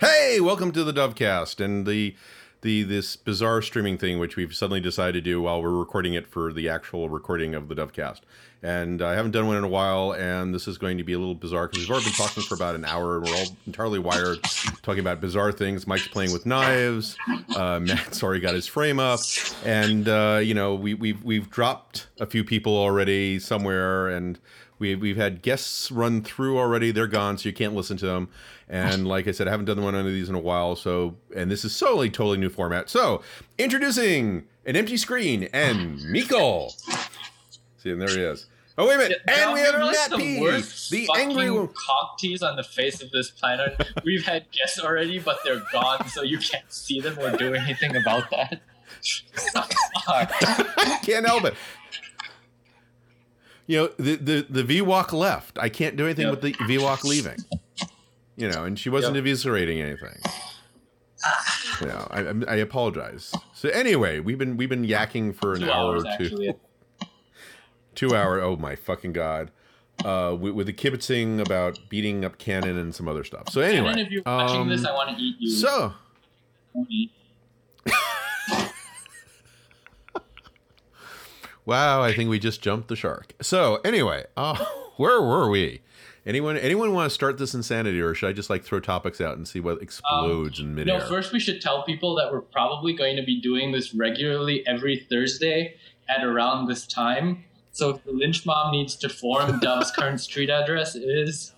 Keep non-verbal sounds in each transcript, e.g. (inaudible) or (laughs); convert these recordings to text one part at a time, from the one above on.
Hey, welcome to the Dovecast and the the this bizarre streaming thing which we've suddenly decided to do while we're recording it for the actual recording of the Dovecast. And I haven't done one in a while, and this is going to be a little bizarre because we've already been talking for about an hour, and we're all entirely wired, talking about bizarre things. Mike's playing with knives. Uh, (laughs) Matt's already got his frame up, and uh, you know we, we've we've dropped a few people already somewhere, and We've, we've had guests run through already. They're gone, so you can't listen to them. And (laughs) like I said, I haven't done one of these in a while. So, and this is solely totally new format. So, introducing an empty screen and Mikol. See, and there he is. Oh wait a minute! Yeah, and we have we're like Matt the P, worst the angry one. cock tease on the face of this planet. (laughs) We've had guests already, but they're gone, so you can't see them or do anything about that. (laughs) Fuck. Can't help it. You know, the the the VWalk left. I can't do anything Yep. with the V walk leaving. You know, and she wasn't Yep. eviscerating anything. You know, I, I'm- apologize. So anyway, we've been we've been yakking for an Two hour hours, or two. actually. (laughs) two hour. Oh my fucking god! Uh, with, with the kibitzing about beating up Canon and some other stuff. So anyway, and if you're watching um, this, I want to eat you. so (laughs) wow, I think we just jumped the shark. So anyway, uh, (laughs) where were we? Anyone anyone want to start this insanity, or should I just like throw topics out and see what explodes in midair? no, first we should tell people that we're probably going to be doing this regularly every Thursday at around this time. So if the lynch mob needs to form, (laughs) Dove's current street address is.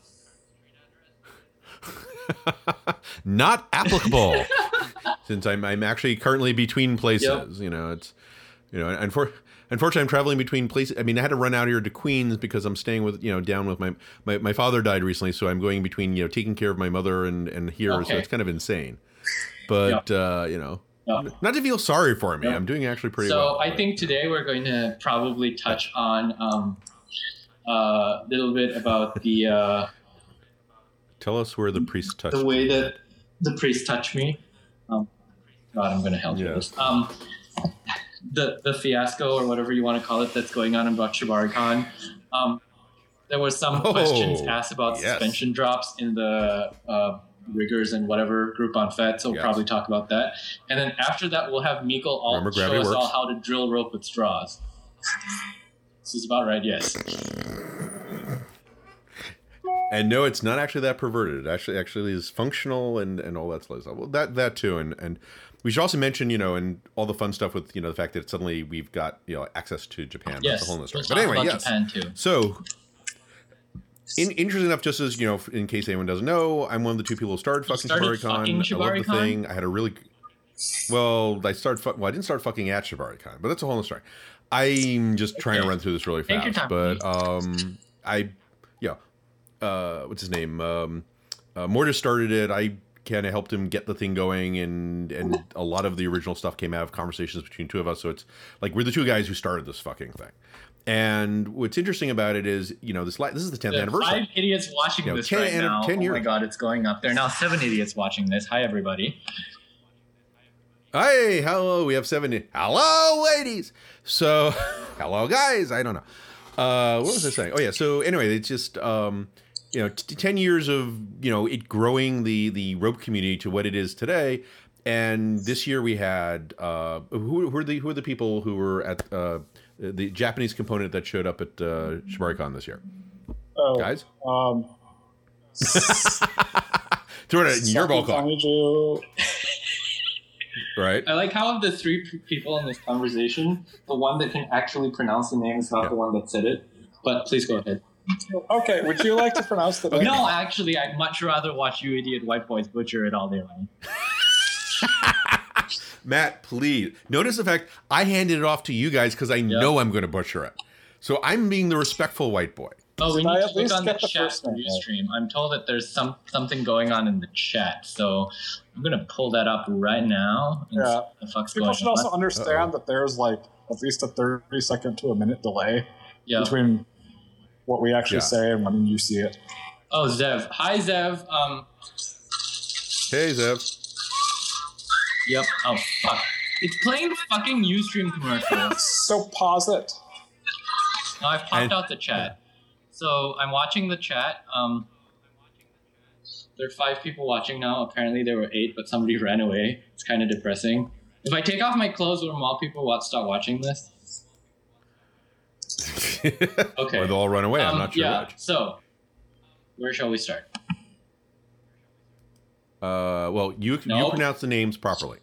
(laughs) Not applicable, since I'm I'm actually currently between places. You know, it's you know, and for. Unfortunately, I'm traveling between places. I mean, I had to run out here to Queens because I'm staying with, you know, down with my, my, my father died recently. So I'm going between, you know, taking care of my mother and, and here. So it's kind of insane. But, uh, you know, Yeah. not to feel sorry for me. Yeah. I'm doing actually pretty so well. So I think today we're going to probably touch on um, a little bit about the uh, Tell us where the priest touched. the way that the priest touched me. Um, God, I'm going to help you. Yeah. Um, the the fiasco or whatever you want to call it that's going on about ShibariCon. Um, there was some Oh, questions asked about yes. suspension drops in the uh, riggers and whatever group on FET, so we'll Yes. probably talk about that. And then after that, we'll have Mikkel all Remember, show us all how to drill rope with straws. This is about right, yes. And no, it's not actually that perverted. It actually, actually is functional and, and all that stuff. Well, that that too, and and we should also mention, you know, and all the fun stuff with you know the fact that suddenly we've got you know access to Japan. Yes, That's a whole other story. But anyway, yes. Japan too. So, in, interesting enough, just as you know, in case anyone doesn't know, I'm one of the two people who started fucking ShibariCon. fucking I love the thing. I had a really well. I started. Fu- well, I didn't start fucking at ShibariCon, but that's a whole other story. I'm just trying to run through this really Take your fast, time, but um, I, yeah, uh, what's his name? Um, uh, Mortis started it. I kind of helped him get the thing going, and and a lot of the original stuff came out of conversations between two of us. So it's like we're the two guys who started this fucking thing. And what's interesting about it is, you know, this this is the 10th There anniversary. Five idiots watching You know, this 10 right now. 10 oh my god, it's going up. There are now seven idiots watching this. Hi, everybody. Hey, hello, we have 70. Hello, ladies. So, (laughs) hello, guys. I don't know. Uh, what was I saying? Oh, yeah. So, anyway, it's just, um, you know, t- 10 years of, you know, it growing the, the rope community to what it is today. And this year we had, uh, who, who are the, who are the people who were at, uh, the Japanese component that showed up at, uh, ShibariCon this year? Oh, Guys? um, (laughs) Throw it in your ball Saki (laughs) right? I like how of the three people in this conversation, the one that can actually pronounce the name is not Yeah. the one that said it. But please go ahead. Okay, would you like to pronounce the (laughs) name? No, actually, I'd much rather watch you idiot white boys butcher it all day long. (laughs) Matt, please. Notice the fact I handed it off to you guys because I know I'm going to butcher it. So I'm being the respectful white boy. Oh, we Can I need at to look least on the get the chat first name for right? stream. I'm told that there's some something going on in the chat, so I'm gonna pull that up right now. and Yeah. see what the fuck's People going should on. also understand Uh-oh. that there's like at least a 30 second to a minute delay yeah. between what we actually Yeah. say and when you see it. Oh, Zev. Hi, Zev. Um. Hey, Zev. Yep. Oh, fuck. It's playing fucking Ustream commercials. So pause it. now I've popped And- out the chat. So I'm watching the chat. Um. there are five people watching now. Apparently there were eight, but somebody (laughs) ran away. It's kind of depressing. If I take off my clothes, will more people watch start watching this? (laughs) Okay. or they'll all run away. I'm Um, not sure yeah. which. So, where shall we start? Uh, well, you you pronounce the names properly.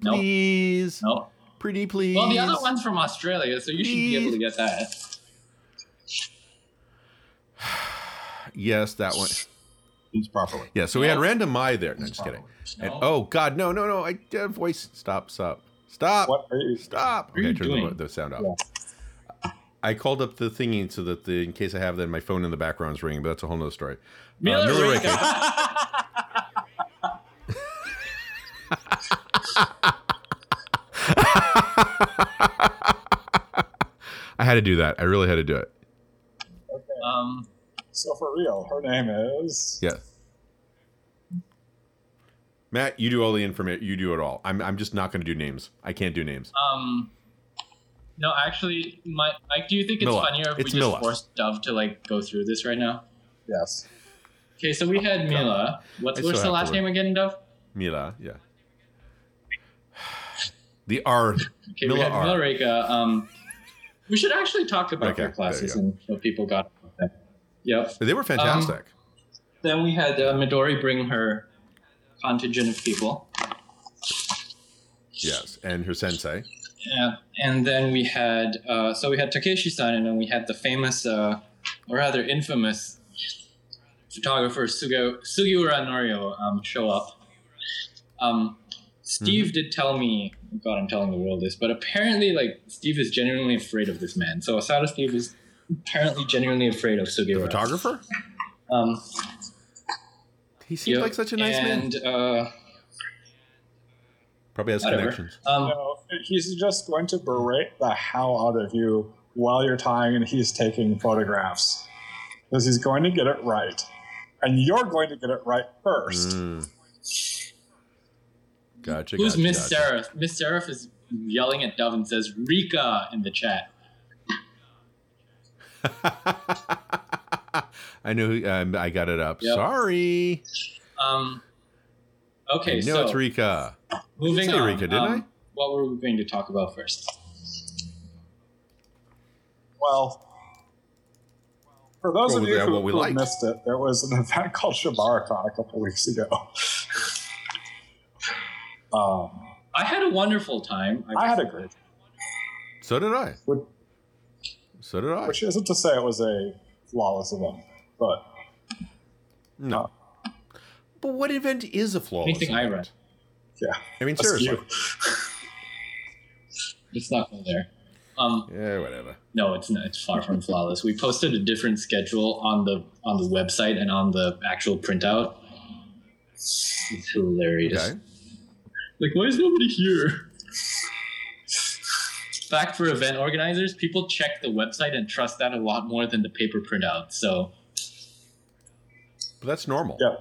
No. Please, No. pretty please. Well, the other one's from Australia, so you should be able to get that. (sighs) Yes, that one. Use properly. Yeah. So we had random I there. No, just kidding. And, oh God, no, no, no! I uh, voice. Stop, stop, stop, What are you? stop. What are you Okay, turn the, doing? the sound off. I called up the thingy so that the, in case I have that, my phone in the background is ringing, but that's a whole nother story. Miller Miller Rika. (laughs) I had to do that. I really had to do it. um, So for real, her name is. Yeah. Matt, you do all the information. You do it all. I'm, I'm just not going to do names. I can't do names. um, no, actually, my, Mike, do you think it's Mila. funnier if It's we just Mila. force Dove to like go through this right now? Yes. Okay, so we had Mila. What's what's the last name again, Dove? Mila, yeah. The R. Okay, we Mila had R. Mila Reka. Um, we should actually talk about Okay, their classes and what people got. from. Yep. They were fantastic. Then we had uh, Midori bring her contingent of people. yes, and her sensei. Yeah, and then we had uh, so we had Takeshi-san, and then we had the famous, uh, or rather infamous, photographer Suga, Sugiura Norio um, show up. Um, Steve did tell me, God, I'm telling the world this, but apparently, like Steve is genuinely afraid of this man. So Osada Steve is apparently genuinely afraid of The Sugiura. photographer. Um, He seemed yep, like such a nice man. and, uh, Probably has whatever. connections. Um, No, he's just going to berate the hell out of you while you're tying and he's taking photographs. Because he's going to get it right. And you're going to get it right first. Mm. Gotcha. Who's gotcha, Miss gotcha. Seraph? Miss Seraph is yelling at Dove and says Rika in the chat. (laughs) I knew. Um, I got it up. Yep. Sorry. Um, okay, I know so it's Rika. moving say on. Rika, didn't um, What were we going to talk about first? Well, for those Well, of you who, what we who liked. missed it, there was an (laughs) event called ShibariCon a couple weeks ago. (laughs) um, I had a wonderful time. I had a great So did I. Would- So did I. Which isn't to say it was a flawless event, but No. But what event is a flawless? Anything I event? read. yeah. I mean, seriously. (laughs) it's not go there. Um, Yeah, whatever. no, it's not. It's far from flawless. We posted a different schedule on the on the website and on the actual printout. It's hilarious. Okay. Like, why is nobody here? Fact for event organizers: people check the website and trust that a lot more than the paper printout. So, But that's normal. Yeah.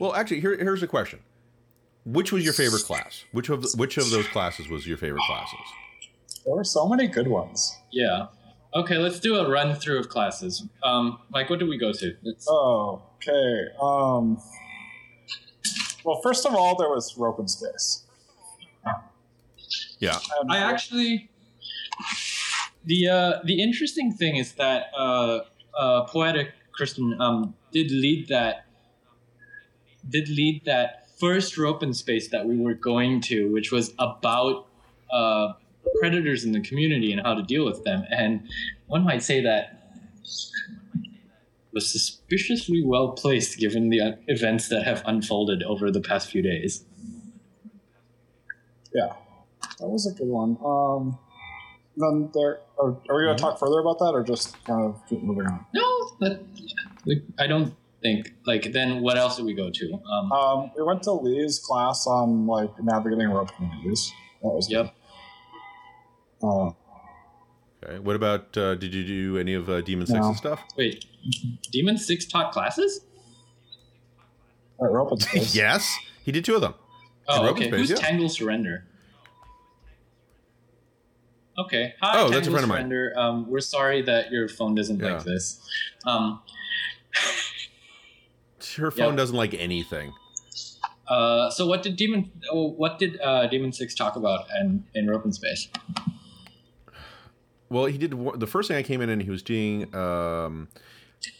Well, actually, here, here's a question: Which was your favorite class? Which of which of those classes was your favorite classes? There were so many good ones. yeah. Okay, let's do a run through of classes. Um, Mike, what did we go to? Let's, Okay. Um, well, first of all, there was rope and space. Yeah. And I actually the uh, the interesting thing is that uh, uh, poetic Kristen um, did lead that did lead that first rope in space that we were going to, which was about uh, predators in the community and how to deal with them. And one might say that was suspiciously well placed given the uh, events that have unfolded over the past few days. yeah, that was a good one. Um, then there. Are, are we going to talk further about that, or just kind of keep moving on? No, that, I don't think. Like, then what else did we go to? Um, Um, we went to Lee's class on like navigating rope communities. That was yep. Uh, Okay. What about? Uh, did you do any of uh, Demon No. Six's stuff? Wait, Demon Six taught classes? right, rope and space. (laughs) yes, he did two of them. Oh, Rope okay. Space, Who's yeah. Tangle Surrender? Okay. Hi, Oh, that's a friend of mine. Um, we're sorry that your phone doesn't Yeah. like this. Um, (laughs) Her phone Yep. doesn't like anything. uh, so what did Demon? Oh, what did uh, Demon Six talk about in in Open Space? Well, he did the first thing I came in and he was doing. Um,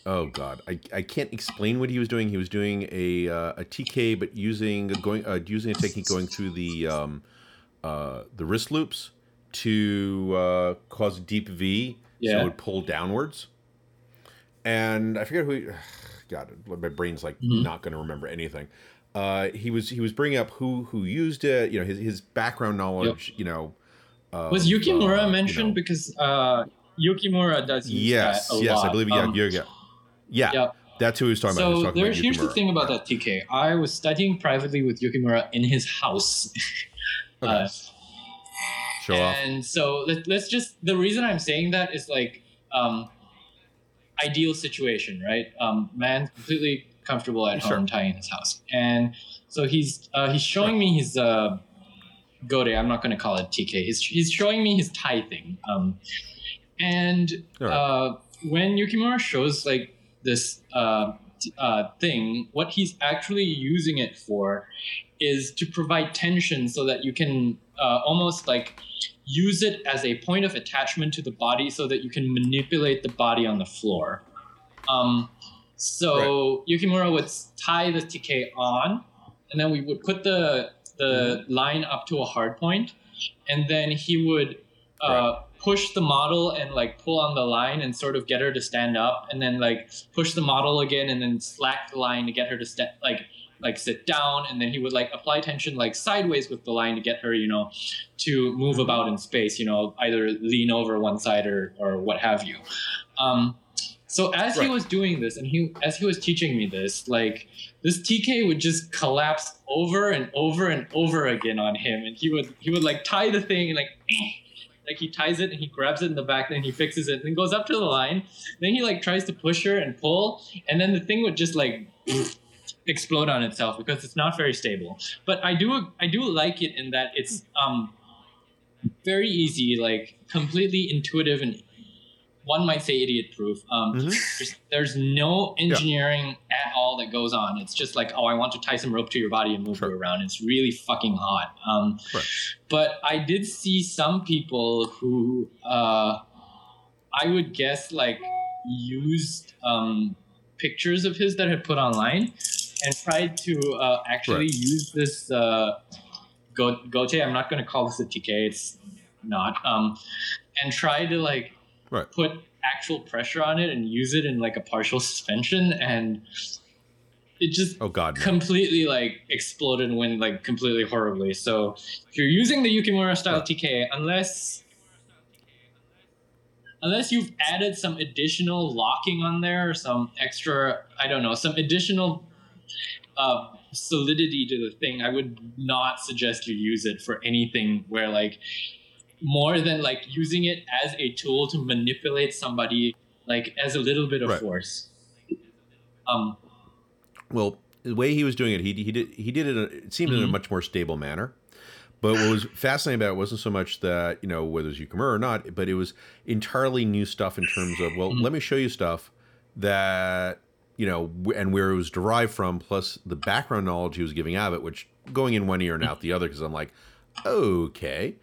oh God, I, I can't explain what he was doing. He was doing a uh, a TK, but using going uh, using a technique going through the um, uh, the wrist loops to uh, cause a deep V, so Yeah. it would pull downwards. And I forget who. He, (sighs) God, my brain's like Mhm. not going to remember anything. Uh, he was he was bringing up who who used it. You know his his background knowledge. You know. of, Was Yukimura uh, you mentioned know- because uh, Yukimura does use Yes, that a yes, lot. I believe yeah, Um, yeah, yeah, yeah. That's who he was talking about. He was So there's about here's the thing about that TK. I was studying privately with Yukimura in his house. (laughs) Okay. Uh, Show off. and so let, let's just the reason i'm saying that is like um ideal situation right um man completely comfortable at Sure. home tying his house and so he's uh he's showing me his uh Gote, I'm not going to call it TK. He's, he's showing me his tie thing. Um, and right. uh, when Yukimura shows like this uh, uh, thing, what he's actually using it for is to provide tension so that you can uh, almost like use it as a point of attachment to the body so that you can manipulate the body on the floor. Um, so Yukimura would tie the TK on, and then we would put the the line up to a hard point, and then he would uh, push the model and like pull on the line and sort of get her to stand up, and then like push the model again, and then slack the line to get her to sta- like like sit down, and then he would like apply tension like sideways with the line to get her, you know, to move about in space, you know, either lean over one side or or what have you. Um, so as he was doing this, and he as he was teaching me this, like this TK would just collapse over and over and over again on him, and he would he would like tie the thing and like. (clears throat) Like he ties it and he grabs it in the back, then he fixes it, and goes up to the line. Then he like tries to push her and pull, and then the thing would just like (laughs) explode on itself because it's not very stable. But I do I do like it in that it's um very easy, like completely intuitive and one might say idiot proof. Um, Mhm. there's, there's no engineering at all that goes on. It's just like, oh, I want to tie some rope to your body and move Sure. you around. It's really fucking hot. Um, Right. But I did see some people who uh, I would guess like used um, pictures of his that had put online and tried to uh, actually Right. use this uh, Go- Gote. I'm not going to call this a TK. It's not. Um, and try to like Right. put actual pressure on it and use it in like a partial suspension and it just Oh God, no. completely like exploded and went like completely horribly. So if you're using the Yukimura style Right. TK, unless unless you've added some additional locking on there or some extra, I don't know, some additional uh, solidity to the thing, I would not suggest you use it for anything where like more than like using it as a tool to manipulate somebody like as a little bit of Right. force. Um, Well, the way he was doing it, he he did he did it. a- It seemed in a Mhm. much more stable manner. But what was fascinating about it wasn't so much that you know whether it's Yukimura or not, but it was entirely new stuff in terms of well, Mhm. let me show you stuff that you know and where it was derived from, plus the background knowledge he was giving out of it, which going in one ear and out the other, because I'm like, okay,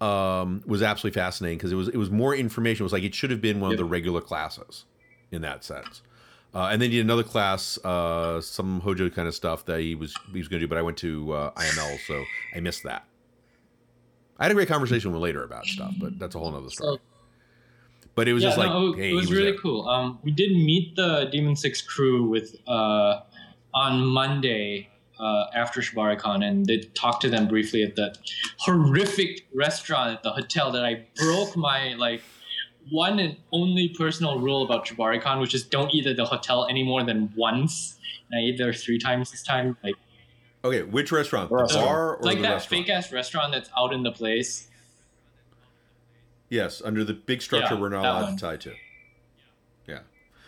um, was absolutely fascinating because it was it was more information. It was like it should have been one of the regular classes in that sense. Uh, and then he did another class, uh, some Hojo kind of stuff that he was he was going to do, but I went to uh, IML, so I missed that. I had a great conversation with him later about stuff, but that's a whole other story. So- but it was yeah, just like, no, it, hey, it was was really there. cool. Um, we did meet the Demon Six crew with uh, on Monday uh, after ShibariCon, and they talked to them briefly at the horrific restaurant at the hotel that I broke my like one and only personal rule about ShibariCon, which is don't eat at the hotel any more than once. And I ate there three times this time. Like Okay, which restaurant? The Restaurant. bar or like the that fake ass restaurant that's out in the place. Yes, under the big structure Yeah, we're not allowed one. to tie to. Yeah,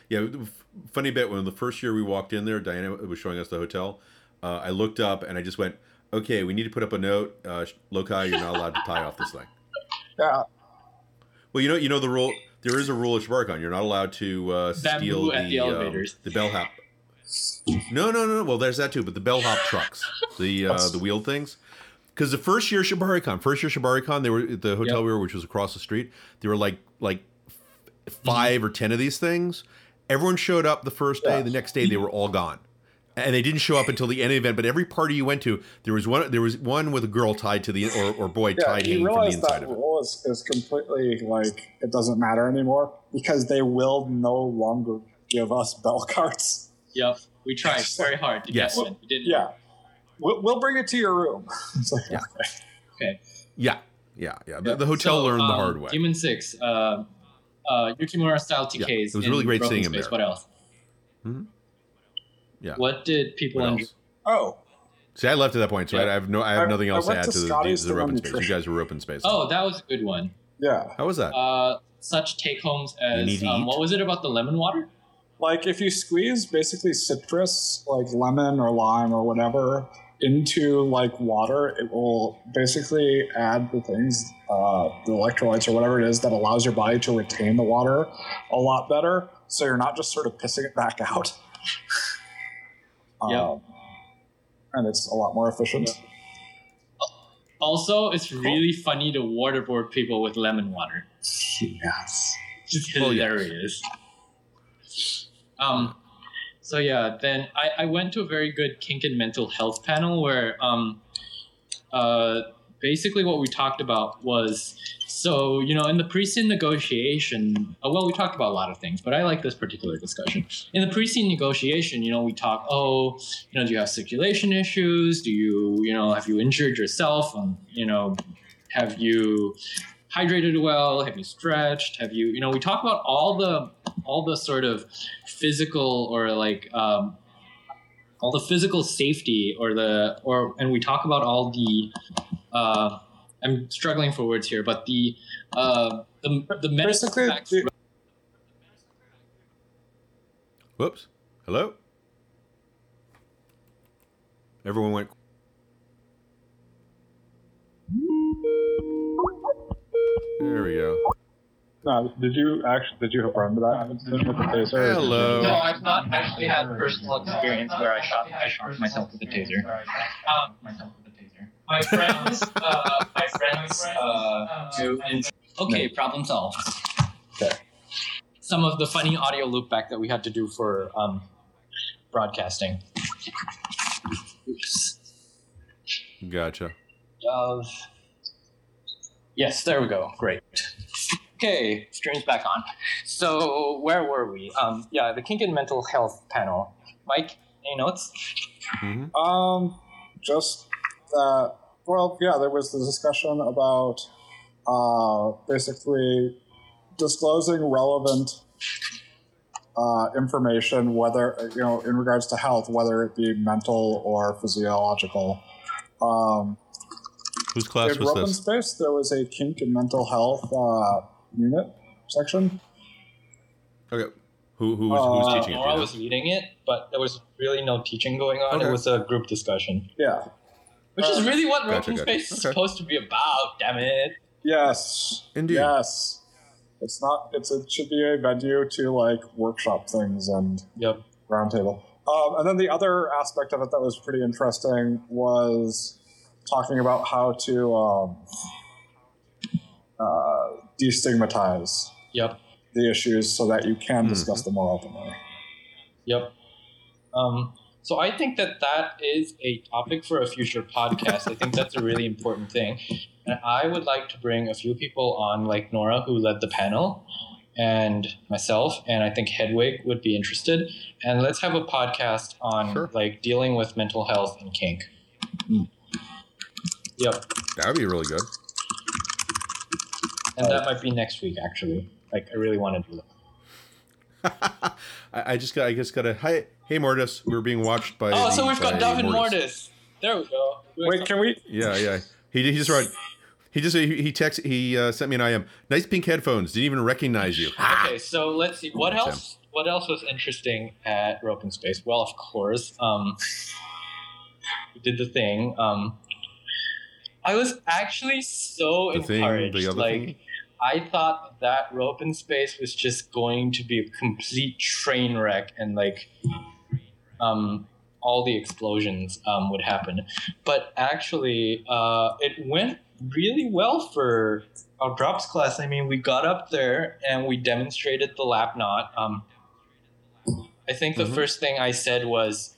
yeah. the f- Funny bit when the first year we walked in there, Diana was showing us the hotel. Uh, I looked up and I just went, "Okay, we need to put up a note, uh, Lokai, you're not allowed to tie off this thing." Yeah. Well, you know, you know the rule. There is a rule at ShibariCon. You're not allowed to uh, steal at the, the um, elevators. the bellhop. No, no, no. Well, there's that too. But the bellhop trucks, the uh, the wheeled things. Because the first year ShibariCon, first year ShibariCon, they were at the hotel Yep. we were, which was across the street. There were like like Mm-hmm. 5 or ten of these things. Everyone showed up the first day. Yeah. The next day, they were all gone, and they didn't show up until the end of the event. But every party you went to, there was one. There was one with a girl tied to the or, or boy Yeah, tied you hanging from the realize inside that of it. rule is, is completely like it doesn't matter anymore because they will no longer give us bell carts. Yep. We tried very hard to Yes. get one. We didn't. Yeah, we'll, we'll bring it to your room. It's like, Yeah. okay. Yeah, yeah, yeah. The, the hotel So, learned the um, hard way. Demon Six, uh, uh, Yukimura style TKs. Yeah, it was really great Broken seeing him Space. there. What else? Mhm. Yeah. What did people What enjoy? Oh, See, I left at that point, so I have no, I have I- nothing else to add to to the, Scotty's the, open run space. You guys were open space. Oh, that was a good one. yeah. how was that? Uh, such take homes You need as to um, eat? what was it about the lemon water? Like if you squeeze basically citrus, like lemon or lime or whatever, into like water, it will basically add the things, uh, the electrolytes or whatever it is that allows your body to retain the water a lot better. So you're not just sort of pissing it back out. Yep. Um, and it's a lot more efficient. Also, it's really funny to waterboard people with lemon water. (laughs) Yes. Just Well, yeah. hilarious. Um, so yeah, then I, I went to a very good kink and mental health panel where um, uh, basically what we talked about was so you know in the pre-scene negotiation. Uh, well, we talked about a lot of things, but I like this particular discussion. In the pre-scene negotiation, you know, we talk. Oh, you know, do you have circulation issues? Do you you know have you injured yourself? Um, you know, have you hydrated well? Have you stretched? Have you, you know, we talk about all the, all the sort of physical or like, um, all the physical safety or the, or, and we talk about all the, uh, I'm struggling for words here, but the, uh, the, the medical Basically, Whoops. Hello. Everyone went. There we go. No, did you actually did you have run to that incident with the taser? or Hello. No, I've not actually had personal experience where I shot, I shot myself with a taser. Um, my friends, uh, my friends, uh, do. Okay, problem solved. Okay. Some of the funny audio loopback that we had to do for um, broadcasting. Oops. Gotcha. Uh, yes, there we go. Great. Okay, stream's back on. So where were we? Um, yeah, the kink and mental health panel. Mike, any notes? hmm Um, just that. Well, yeah, there was the discussion about uh, basically disclosing relevant uh, information, whether you know, in regards to health, whether it be mental or physiological. Um, Whose class in was Open this? Space, there was a kink and mental health uh, unit section. Okay. Who who was, who was Uh, teaching it? Nora was leading it, but there was really no teaching going on. Okay. It was a group discussion, Yeah. which is Uh, really what Gotcha, Open gotcha. Space is Okay. supposed to be about. Damn it! Yes. Indeed. Yes. It's not. It's it should be a venue to like workshop things and Yep. roundtable. Um, and then the other aspect of it that was pretty interesting was talking about how to um, uh, destigmatize Yep. the issues so that you can Mhm. discuss them more openly. Yep. Um, so I think that that is a topic for a future podcast. I think that's a really important thing. And I would like to bring a few people on, like Nora, who led the panel, and myself, and I think Hedwig would be interested. And let's have a podcast on Sure. like dealing with mental health and kink. Yep. That would be really good. And that might be next week, actually. Like, I really want to do that. (laughs) I, I just got I just got a hi hey Mortis. We were being watched by. Oh, the- so we've got by Duff and Mortis. Mortis. There we go. Wait, can we? Yeah, yeah. He, he just wrote. He just he, he text he uh, sent me an IM. Nice pink headphones. Didn't even recognize you. (laughs) Okay, so let's see. What Tim. else? What else was interesting at Open Space? Well, of course, um, we did the thing. Um, I was actually so The thing, encouraged. other like, thing. I thought that rope in space was just going to be a complete train wreck and like um, all the explosions um, would happen. But actually, uh, it went really well for our drops class. I mean, we got up there and we demonstrated the lap knot. Um, I think the Mhm. first thing I said was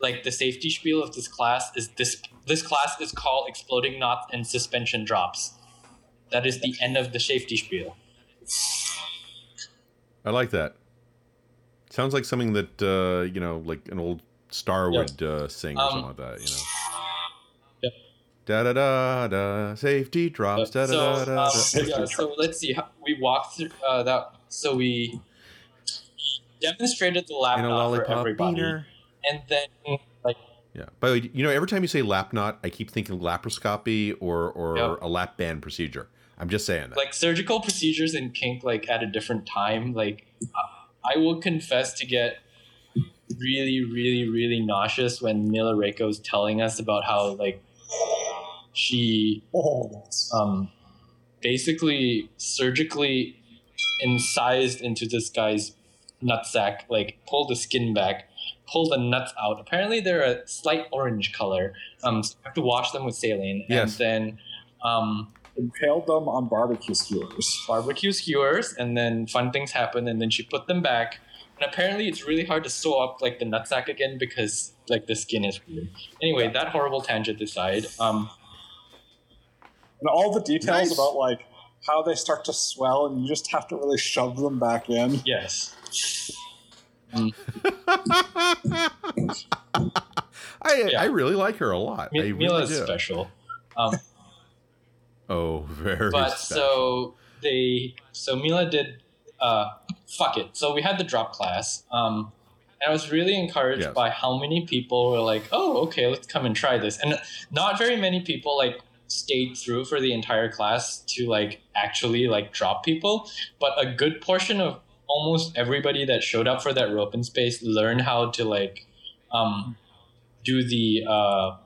like the safety spiel of this class is this this class is called exploding knots and suspension drops. That is the end of the safety spiel. I like that. Sounds like something that uh, you know, like an old star Yeah. would uh, sing or Um, something like that. You know. Yep. Da da da da. Safety drops. Da so, da da da. um, da. yeah, so let's see. We walked through uh, that. So we demonstrated the lap In a knot for everybody, beaner. And then like Yeah. By the way, you know, every time you say lap knot, I keep thinking laparoscopy or or Yep. a lap band procedure. I'm just saying that. like surgical procedures in kink like at a different time like i will confess to get really really really nauseous when mila reiko is telling us about how like she Oh, um basically surgically incised into this guy's nutsack like pulled the skin back pulled the nuts out apparently they're a slight orange color um so you have to wash them with saline Yes. and then um impaled them on barbecue skewers. barbecue skewers and then fun things happen and then she put them back and apparently it's really hard to sew up like the nutsack again because like the skin is weird anyway that horrible tangent aside um And all the details Nice. about like how they start to swell and you just have to really shove them back in. yes I Yeah. I really like her a lot. I Mi- really mila is do. special um Oh, very. but special. so they so mila did uh fuck it so we had the drop class um and I was really encouraged Yes. by how many people were like, "Oh, okay, let's come and try this." And not very many people like stayed through for the entire class to like actually like drop people, but a good portion of almost everybody that showed up for that rope in space learned how to like um do the uh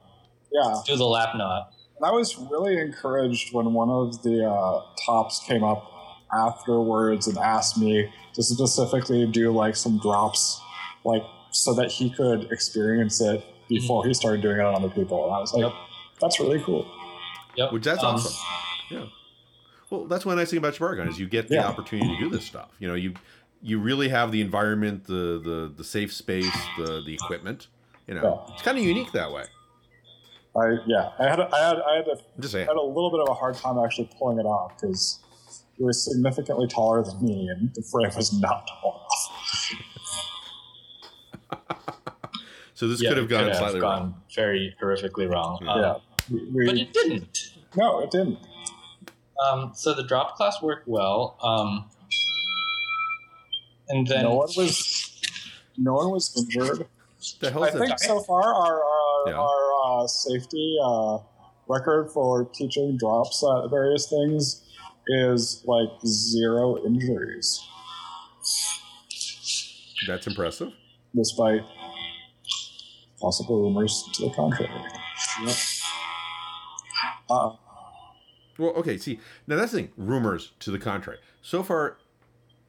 Yeah. do the lap knot. And I was really encouraged when one of the uh, tops came up afterwards and asked me to specifically do like some drops, like so that he could experience it before he started doing it on other people. And I was like, Yep. that's really cool. Yep. Which that's Um, awesome. Yeah. Well, that's one nice thing about ShibariCon is you get the Yeah. opportunity to do this stuff. You know, you you really have the environment, the the the safe space, the the equipment. You know, Yeah. it's kind of unique that way. I yeah, I had a, I had I had a, I'm just saying. had a little bit of a hard time actually pulling it off because he was significantly taller than me, and the frame was not tall enough. (laughs) So this yeah, could have gone could slightly gone wrong. very horrifically wrong. Yeah. Um, yeah, we, But it didn't. no, it didn't. Um, so the drop class worked well. Um, and then no one was no one was injured. The I that? think so far our our, Yeah. our uh, safety uh, record for teaching drops at various things is like zero injuries, That's impressive. despite possible rumors to the contrary. Uh, Well, okay. See, now that's the thing. Rumors to the contrary. So far,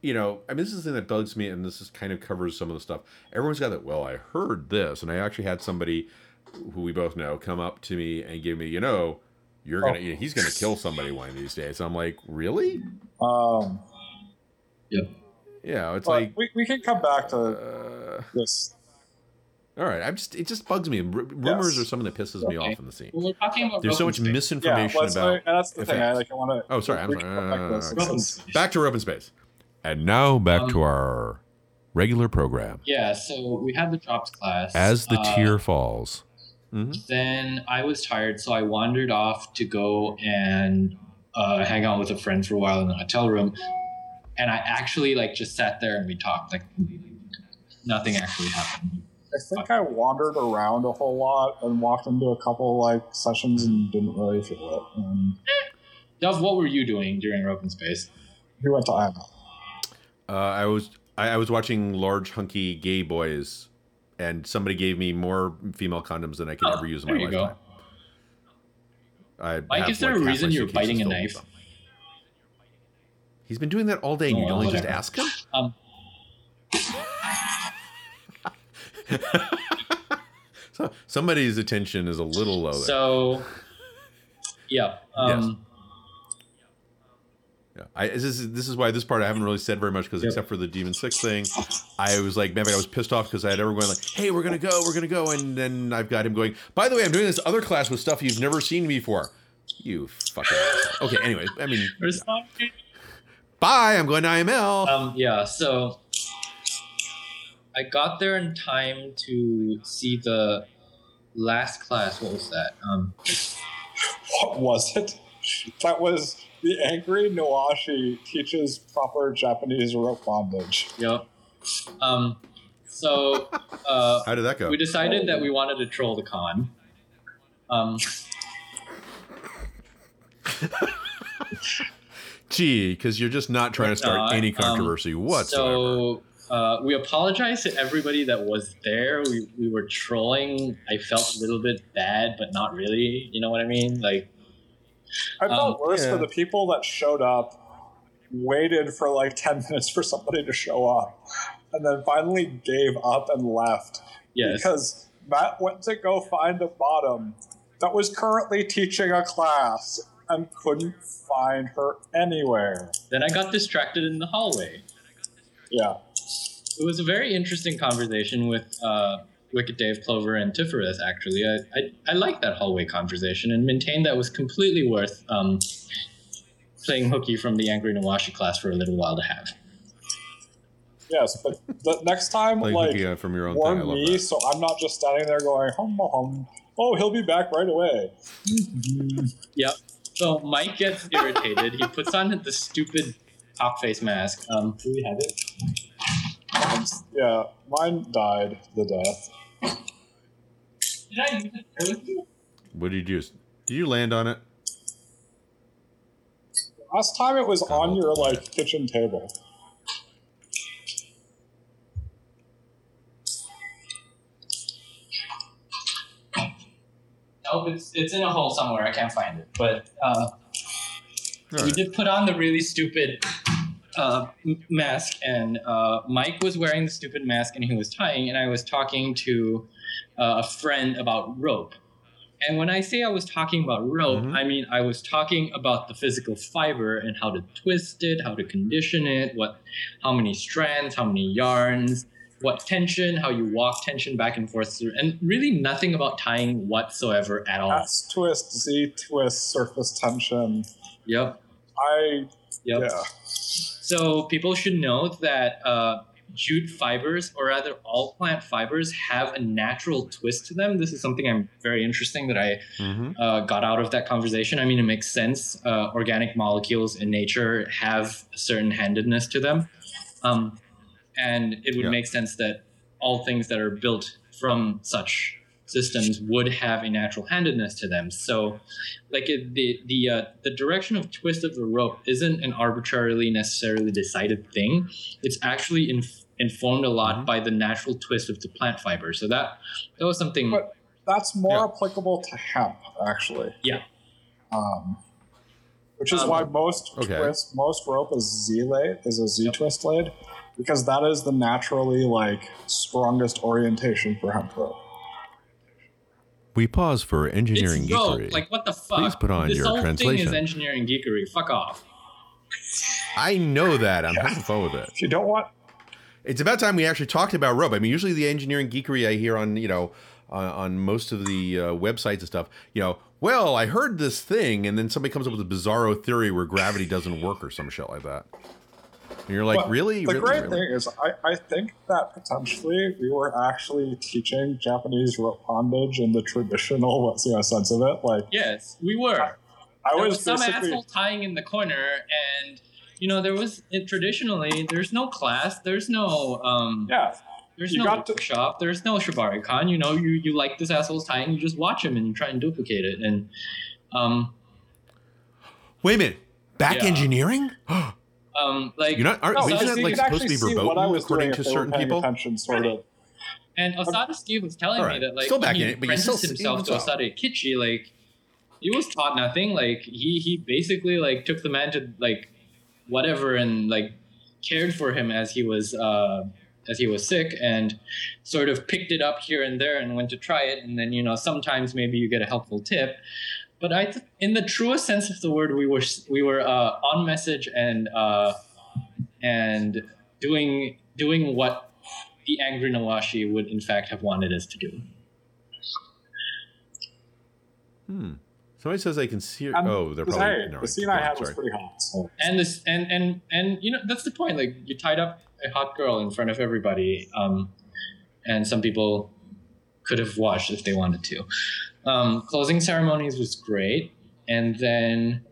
you know, I mean, this is the thing that bugs me, and this is kind of covers some of the stuff. Everyone's got that. Well, I heard this, and I actually had somebody who we both know come up to me and give me, you know, you're gonna, Oh. you know, he's gonna kill somebody one of these days. I'm like, really? um, Yeah, yeah. it's but like, we, we can come back to uh, this. All right. I'm just, it just bugs me. R- rumors Yes. are something that pisses me Okay. off in the scene. we're talking about There's so much Rope Space. Yeah, misinformation let's, about. and that's the thing. I like. I want to. Oh, sorry, I'm sorry. can back to this. Uh, Rope in This is- Space. Back to open space. And now back Um, to our regular program. Yeah, so we had the drops class. As the Uh, tear falls. hmm Then I was tired, so I wandered off to go and uh, hang out with a friend for a while in the hotel room. And I actually like just sat there and we talked. Like nothing actually happened. I think I wandered around a whole lot and walked into a couple like sessions and didn't really feel it. And Dove, what were you doing during Open Space? he went to IML. Uh, I was I, I was watching large hunky gay boys, and somebody gave me more female condoms than I could Oh, ever use in there my you go. lifetime. I Mike, have, is there like, a reason you're biting a knife? He's been doing that all day, and you Oh, don't just ask him. Um, (laughs) So somebody's attention is a little low. There. so, yeah. Um, Yeah, I, this is this is why this part I haven't really said very much because Yep. except for the Demon Six thing, I was like, man, I was pissed off because I had everyone like, hey, we're gonna go, we're gonna go, and then I've got him going. By the way, I'm doing this other class with stuff you've never seen before. You fucking. Okay, anyway, I mean, bye. I'm going to IML. Um, yeah, so I got there in time to see the last class. What was that? Um, What was it? That was the angry Nawashi teaches proper Japanese rope bondage. yep. Um, so uh, How did that go? we decided that we wanted to troll the con. Um, Gee, because you're just not trying to start not, any um, controversy whatsoever. So uh, we apologize to everybody that was there. We, we were trolling. I felt a little bit bad, but not really. You know what I mean? Like, I felt Um, worse yeah. for the people that showed up, waited for like (laughs) 10 minutes for somebody to show up, and then finally gave up and left. yes. Because Matt went to go find a bottom that was currently teaching a class and couldn't find her anywhere. Then I got distracted in the hallway. Yeah. It was a very interesting conversation with uh, Wicked Dave Clover and Tifereth, actually. I, I, I liked that hallway conversation and maintained that was completely worth um, playing hooky from the Angry Nawashi class for a little while to have. Yes, but the next time, like, like, looking from your own thing, I warn love me that. so I'm not just standing there going, hum, hum. Oh, he'll be back right away. (laughs) Yep. So Mike gets irritated. he puts on the stupid talk face mask. Um, do we have it? Yeah, mine died the death. Did I use it earlier? What did you do? Did you land on it? Last time it was Oh, on your boy. like kitchen table. Nope, it's, it's in a hole somewhere. I can't find it. But uh, All we did put on the really stupid uh, mask, and uh, Mike was wearing the stupid mask, and he was tying, and I was talking to uh, a friend about rope. And when I say I was talking about rope, Mhm. I mean I was talking about the physical fiber and how to twist it, how to condition it, what, how many strands, how many yarns, what tension, how you walk tension back and forth through, and really nothing about tying whatsoever at all. S twist, Z twist, surface tension. Yep. I Yep. yeah. So people should know that uh, jute fibers, or rather all plant fibers, have a natural twist to them. This is something I'm very interesting that I Mm-hmm. uh, got out of that conversation. I mean, it makes sense. Uh, organic molecules in nature have a certain handedness to them, um, and it would Yeah. make sense that all things that are built from such systems would have a natural handedness to them. So, like it, the the uh, the direction of twist of the rope isn't an arbitrarily necessarily decided thing. It's actually inf- informed a lot Mhm. by the natural twist of the plant fiber. So that that was something. But- That's more Yeah. applicable to hemp, actually. Yeah. Um, which is Um, why most okay. twist, most rope is Z laid, is a Z twist blade, because that is the naturally like strongest orientation for hemp rope. We pause for engineering it's rope. geekery. Like what the fuck? Please put on this your whole thing translation. is engineering geekery. Fuck off. I know that. I'm having fun with it. If you don't want, It's about time we actually talked about rope. I mean, usually the engineering geekery I hear on you know on, on most of the uh, websites and stuff. You know, well, I heard this thing, and then somebody comes up with a bizarro theory where gravity doesn't work or some shit like that. And you're like, But really? The really? great Really? thing is, I, I think that potentially we were actually teaching Japanese rope bondage in the traditional what's the sense of it. Like Yes, we were. I there was, was some basically asshole tying in the corner, and you know there was it, traditionally there's no class, there's no um, yeah. there's you no got to- workshop, there's no shibari con. You know, you you like this asshole's tying, you just watch him and you try and duplicate it, and um Wait a minute. Back Yeah. engineering? (gasps) um like You're not? Aren't, No, isn't so that like supposed to be actually what I verboten was according to if they were certain people? Attention, sort of. And Osada Ski was telling All me that like Still when back he in it, but you're apprenticed still- himself to even so. Osada Eikichi, like he was taught nothing. Like he he basically like took the man to like whatever and like cared for him as he was uh, as he was sick and sort of picked it up here and there and went to try it and then you know sometimes maybe you get a helpful tip but I, th- in the truest sense of the word, we were we were uh, on message and uh, and doing doing what the angry Nawashi would in fact have wanted us to do. Hmm. Somebody says they can see. Um, oh, they're probably. hey, no, the scene I had was sorry. pretty hot. So And this and and and you know that's the point. Like you tied up a hot girl in front of everybody, um, and some people could have watched if they wanted to. Um, closing ceremonies was great, and then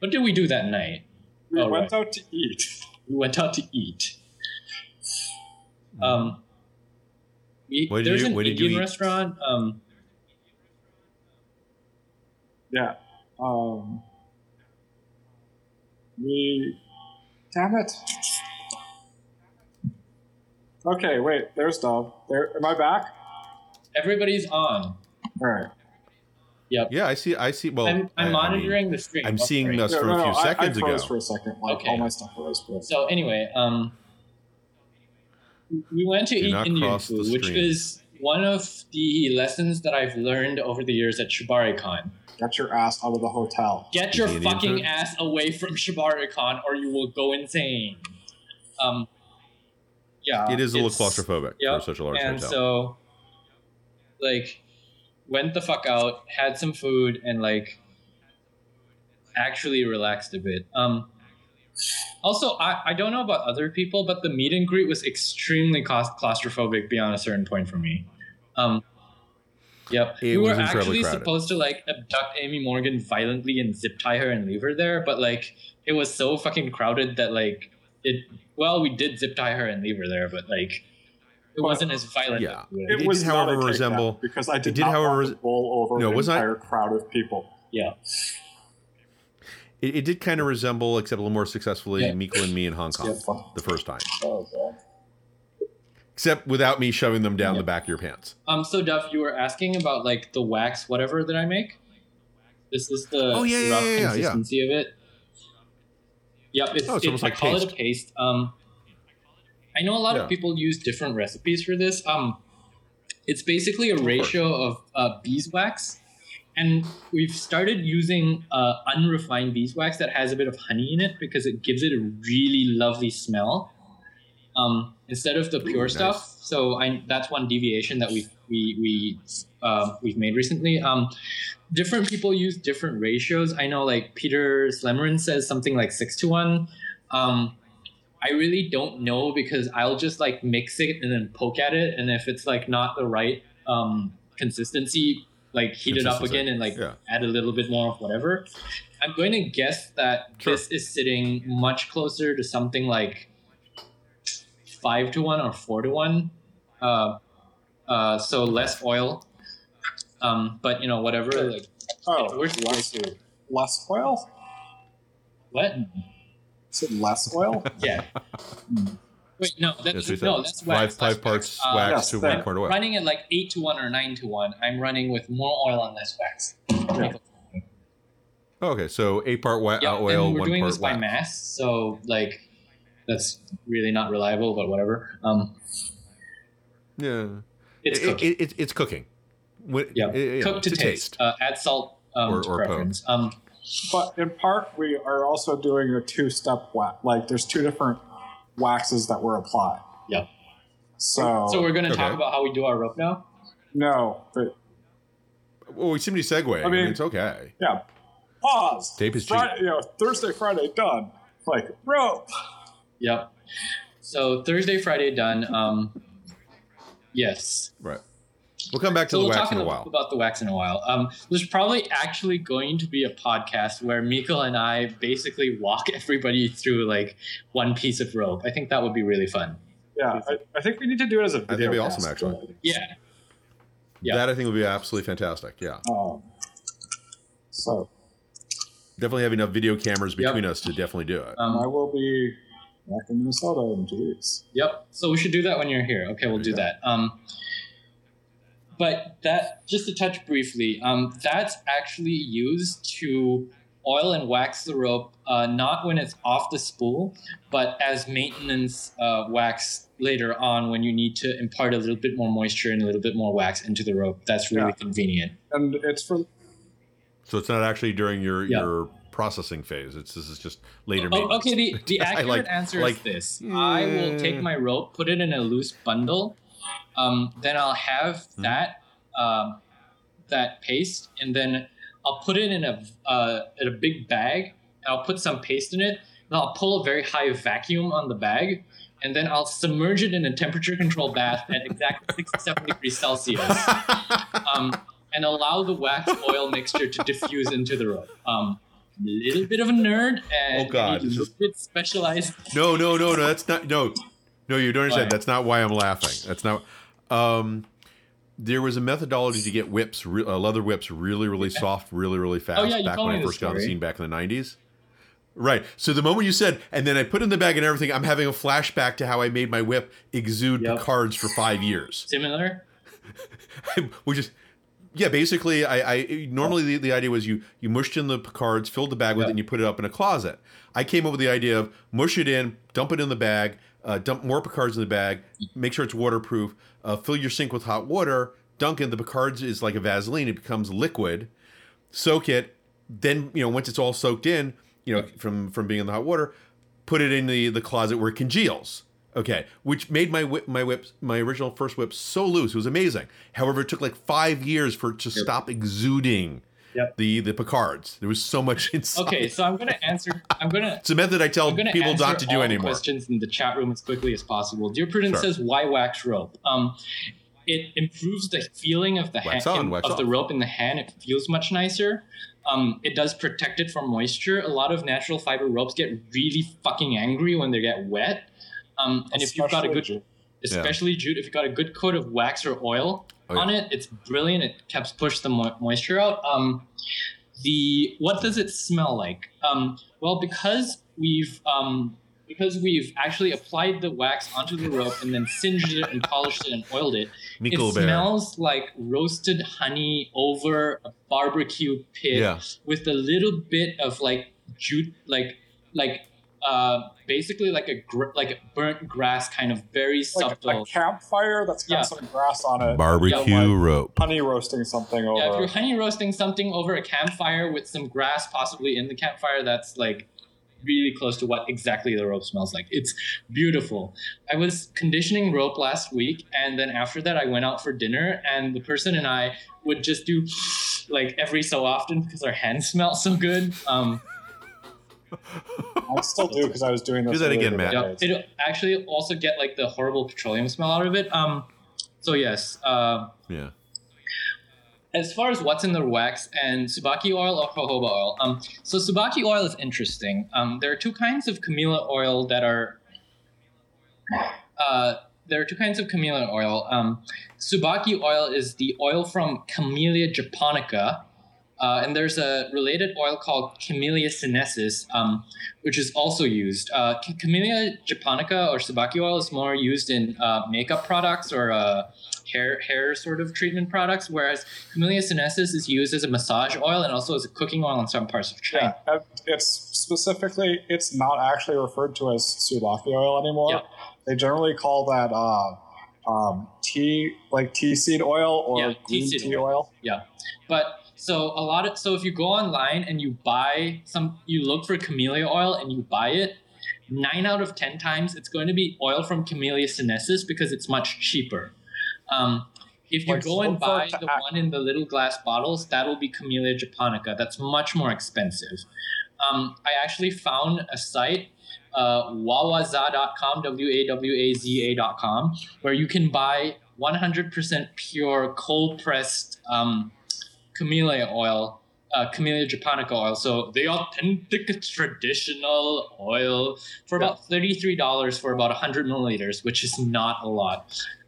what did we do that night? we Oh, went right. out to eat. we went out to eat. Um, we, What did there's you- an what did Indian eat? restaurant. Um, Yeah. Um, we. Damn it. Okay, wait. There's Dove. There. Am I back? everybody's on. All right. Yeah, I see. I see. Well, I'm, I- I'm I mean, monitoring the stream. I'm seeing sorry. us No, from no, a few no, I- seconds I, froze ago. for a second. Like Okay. all my stuff froze. But So anyway, um, we went to Do eat not Indian the food, which stream. is one of the lessons that I've learned over the years at ShibariCon. get your ass out of the hotel. Get your Indian fucking food? ass away from ShibariCon, or you will go insane. Um, yeah, It is a little claustrophobic Yep, for such a large and hotel. so, like, went the fuck out, had some food, and like, actually relaxed a bit. Um, also, I, I don't know about other people, but the meet and greet was extremely claustrophobic beyond a certain point for me. Um, yep, It we were actually crowded. supposed to like abduct Amy Morgan violently and zip tie her and leave her there, but like it was so fucking crowded that like it. Well, we did zip tie her and leave her there, but like it wasn't as violent. Yeah. as we It would. did, was however, resemble- because I did, did, not however, want to res- roll over No, an was I- entire crowd of people. yeah. It, it did kind of resemble, except a little more successfully, Yeah. Miko and me in Hong Kong Yeah, the first time. Oh, God. Except without me shoving them down Yeah. the back of your pants. Um. So Dove, you were asking about like the wax, whatever that I make. This is the Oh, yeah, yeah, rough yeah, yeah, yeah. consistency of it. Yep. It's, Oh, it's it- almost I like call it paste. a paste. Um. I know a lot Yeah. of people use different recipes for this. Um. It's basically a ratio of uh, beeswax, and we've started using uh, unrefined beeswax that has a bit of honey in it because it gives it a really lovely smell. Um, instead of the pure nice. stuff, so I, that's one deviation that we we we uh, we've made recently. Um, different people use different ratios. I know, like Peter Slemmerin says something like six to one. Um, I really don't know because I'll just like mix it and then poke at it, and if it's like not the right um, consistency, like heat it up again and like Yeah. add a little bit more of whatever. I'm going to guess that Sure. this is sitting much closer to something like five to one or four to one. Uh, uh, so less oil. Um, but you know, whatever. Like, Oh, Where's the less, less oil? what? Is it less oil? (laughs) Yeah. Wait, no, that, Yes, no, that's five, wax. five that's parts Uh, wax yes, to that- one part oil. Running at like eight to one or nine to one, I'm running with more oil and less wax. Oh, okay, so eight part wa- Yeah, uh, oil, and we're doing this by wax. mass, so like that's really not reliable, but whatever. Um, Yeah, it's It- cooking. it- it- it's cooking. When- yeah, it- it- cook to taste. Uh, add salt um, Or- to or preference. Um, But in part, we are also doing a two-step wax. Like, there's two different waxes that were applied. yeah. So, So we're going to talk about how we do our rope now. no, but Well, we seem to be segueing. I mean, mean- it's okay. yeah. Pause. Tape is cheap. Friday, you know, Thursday, Friday, done. Like rope. Yep. So Thursday, Friday, done. Um, yes. Right. We'll come back to So the we'll wax talk in a while. about the wax in a while. Um, there's probably actually going to be a podcast where Miko and I basically walk (laughs) everybody through like one piece of rope. I think that would be really fun. Yeah, I, I think we need to do it as a think it'd video. be awesome, actually. Yeah. Yeah. That I think would be absolutely fantastic. Yeah. Um, so Definitely have enough video cameras between us to definitely do it. I Um, will be back in Minnesota in two weeks. Yep. So we should do that when you're here. Okay, we'll do Yeah. that. Um, but that just to touch briefly, um, that's actually used to oil and wax the rope, uh, not when it's off the spool, but as maintenance uh, wax later on when you need to impart a little bit more moisture and a little bit more wax into the rope. That's really Yeah. convenient. and it's for So it's not actually during your Yeah. your processing phase. It's this is just later. Oh, okay, the, the (laughs) accurate like- answer like- is this. I will take Mm. my rope, put it in a loose bundle, um, then I'll have Hmm. that um, that paste, and then I'll put it in a uh, in a big bag. I'll put some paste in it, and I'll pull a very high vacuum on the bag, and then I'll submerge it in a temperature control bath at exactly (laughs) 67 degrees Celsius, um, and allow the wax oil mixture to diffuse into the rope. Um, a little bit of a nerd and Oh, God, a little bit specialized. no, no, no, no. That's not. No, no. You don't understand. That's not why I'm laughing. That's not. Um, there was a methodology to get whips, re- uh, leather whips, really, really soft, really, really fast. Oh, yeah, you back when I first got on the scene back in the '90s. Right. So the moment you said, and then I put in the bag and everything, I'm having a flashback to how I made my whip exude Yep. cards for five years. Similar. (laughs) which is yeah basically i, I normally the, the idea was you you mushed in the cards filled the bag with Yeah. it and you put it up in a closet i came up with the idea of mush it in dump it in the bag uh, dump more picards in the bag make sure it's waterproof uh, fill your sink with hot water dunk in the picards is like a vaseline it becomes liquid. Soak it then you know once it's all soaked in you know from from being in the hot water put it in the the closet where it congeals. Okay which made my whip my whip my original first whip so loose it was amazing. However it took like five years for it to stop exuding Yep. the the picards there was so much (laughs) inside Okay, so I'm gonna answer. I'm gonna. it's a method i tell people not to do all the anymore Questions in the chat room as quickly as possible. Dear Prudence Sure. says, "Why wax rope?" Um, it improves the feeling of the Wax hand on, wax of the rope in the hand. It feels much nicer. Um, it does protect it from moisture. A lot of natural fiber ropes get really fucking angry when they get wet. Um, and if you've got a especially good, Especially jute, if you've got a good coat of wax or oil Oh, yeah. on it, it's brilliant. It helps push the mo- moisture out. Um, the what does it smell like? Um, well, because we've um, because we've actually applied the wax onto the rope and then singed it and polished it and oiled it. Mikkel it Bear. smells like roasted honey over a barbecue pit Yeah. with a little bit of like jute, like like uh, basically like a gr- like a burnt grass kind of very subtle like subtle. a campfire that's got Yeah. some grass on it. barbecue Yeah, like rope honey roasting something over. Yeah, if you're honey roasting something over a campfire with some grass possibly in the campfire, that's like really close to what exactly the rope smells like. It's beautiful. I was conditioning rope last week, and then after that, I went out for dinner, and the person and I would just do like every so often because our hands (laughs) smell so good. Um, I still do because I was doing this. Do that again, Matt. today. yeah, it actually also get like the horrible petroleum smell out of it. Um, so yes. Uh, yeah as far as what's in the wax and tsubaki oil or jojoba oil, um, so tsubaki oil is interesting. Um, there are two kinds of camellia oil that are. Uh, there are two kinds of camellia oil. Um, tsubaki oil is the oil from Camellia japonica, uh, and there's a related oil called Camellia sinensis, um, which is also used. Uh, Camellia japonica or tsubaki oil is more used in uh, makeup products or uh, hair hair sort of treatment products, whereas Camellia sinensis is used as a massage oil and also as a cooking oil in some parts of China. Yeah, it's specifically, it's not actually referred to as tsubaki oil anymore. Yeah. They generally call that uh, um, tea, like tea seed oil or Yeah, tea green seed tea oil. oil. But so a lot of so if you go online and you buy some, you look for camellia oil and you buy it. Nine out of ten times, it's going to be oil from Camellia sinensis because it's much cheaper. Um, if you go and buy the one in the little glass bottles, that will be Camellia japonica. That's much more expensive. Um, I actually found a site, uh, wawaza.com, W A W A Z A.com, where you can buy 100% pure cold pressed um, camellia oil, uh, camellia japonica oil. So the authentic traditional oil for about $33 for about 100 milliliters, which is not a lot.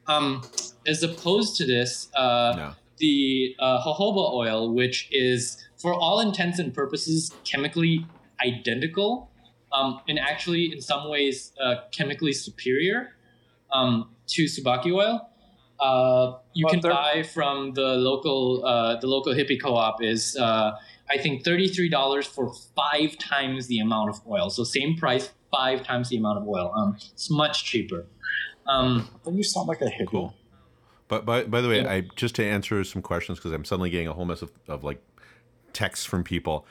Um, as opposed to this, uh, no the uh, jojoba oil, which is for all intents and purposes chemically identical, um, and actually in some ways uh, chemically superior um, to tsubaki oil. Uh, you But can buy from the local uh, the local hippie co-op is uh, I think thirty-three dollars for five times the amount of oil. So same price, five times the amount of oil. Um, it's much cheaper. Um, Then you sound like a hippie. Cool. But by, by the way, Yeah. I just to answer some questions because I'm suddenly getting a whole mess of, of like texts from people.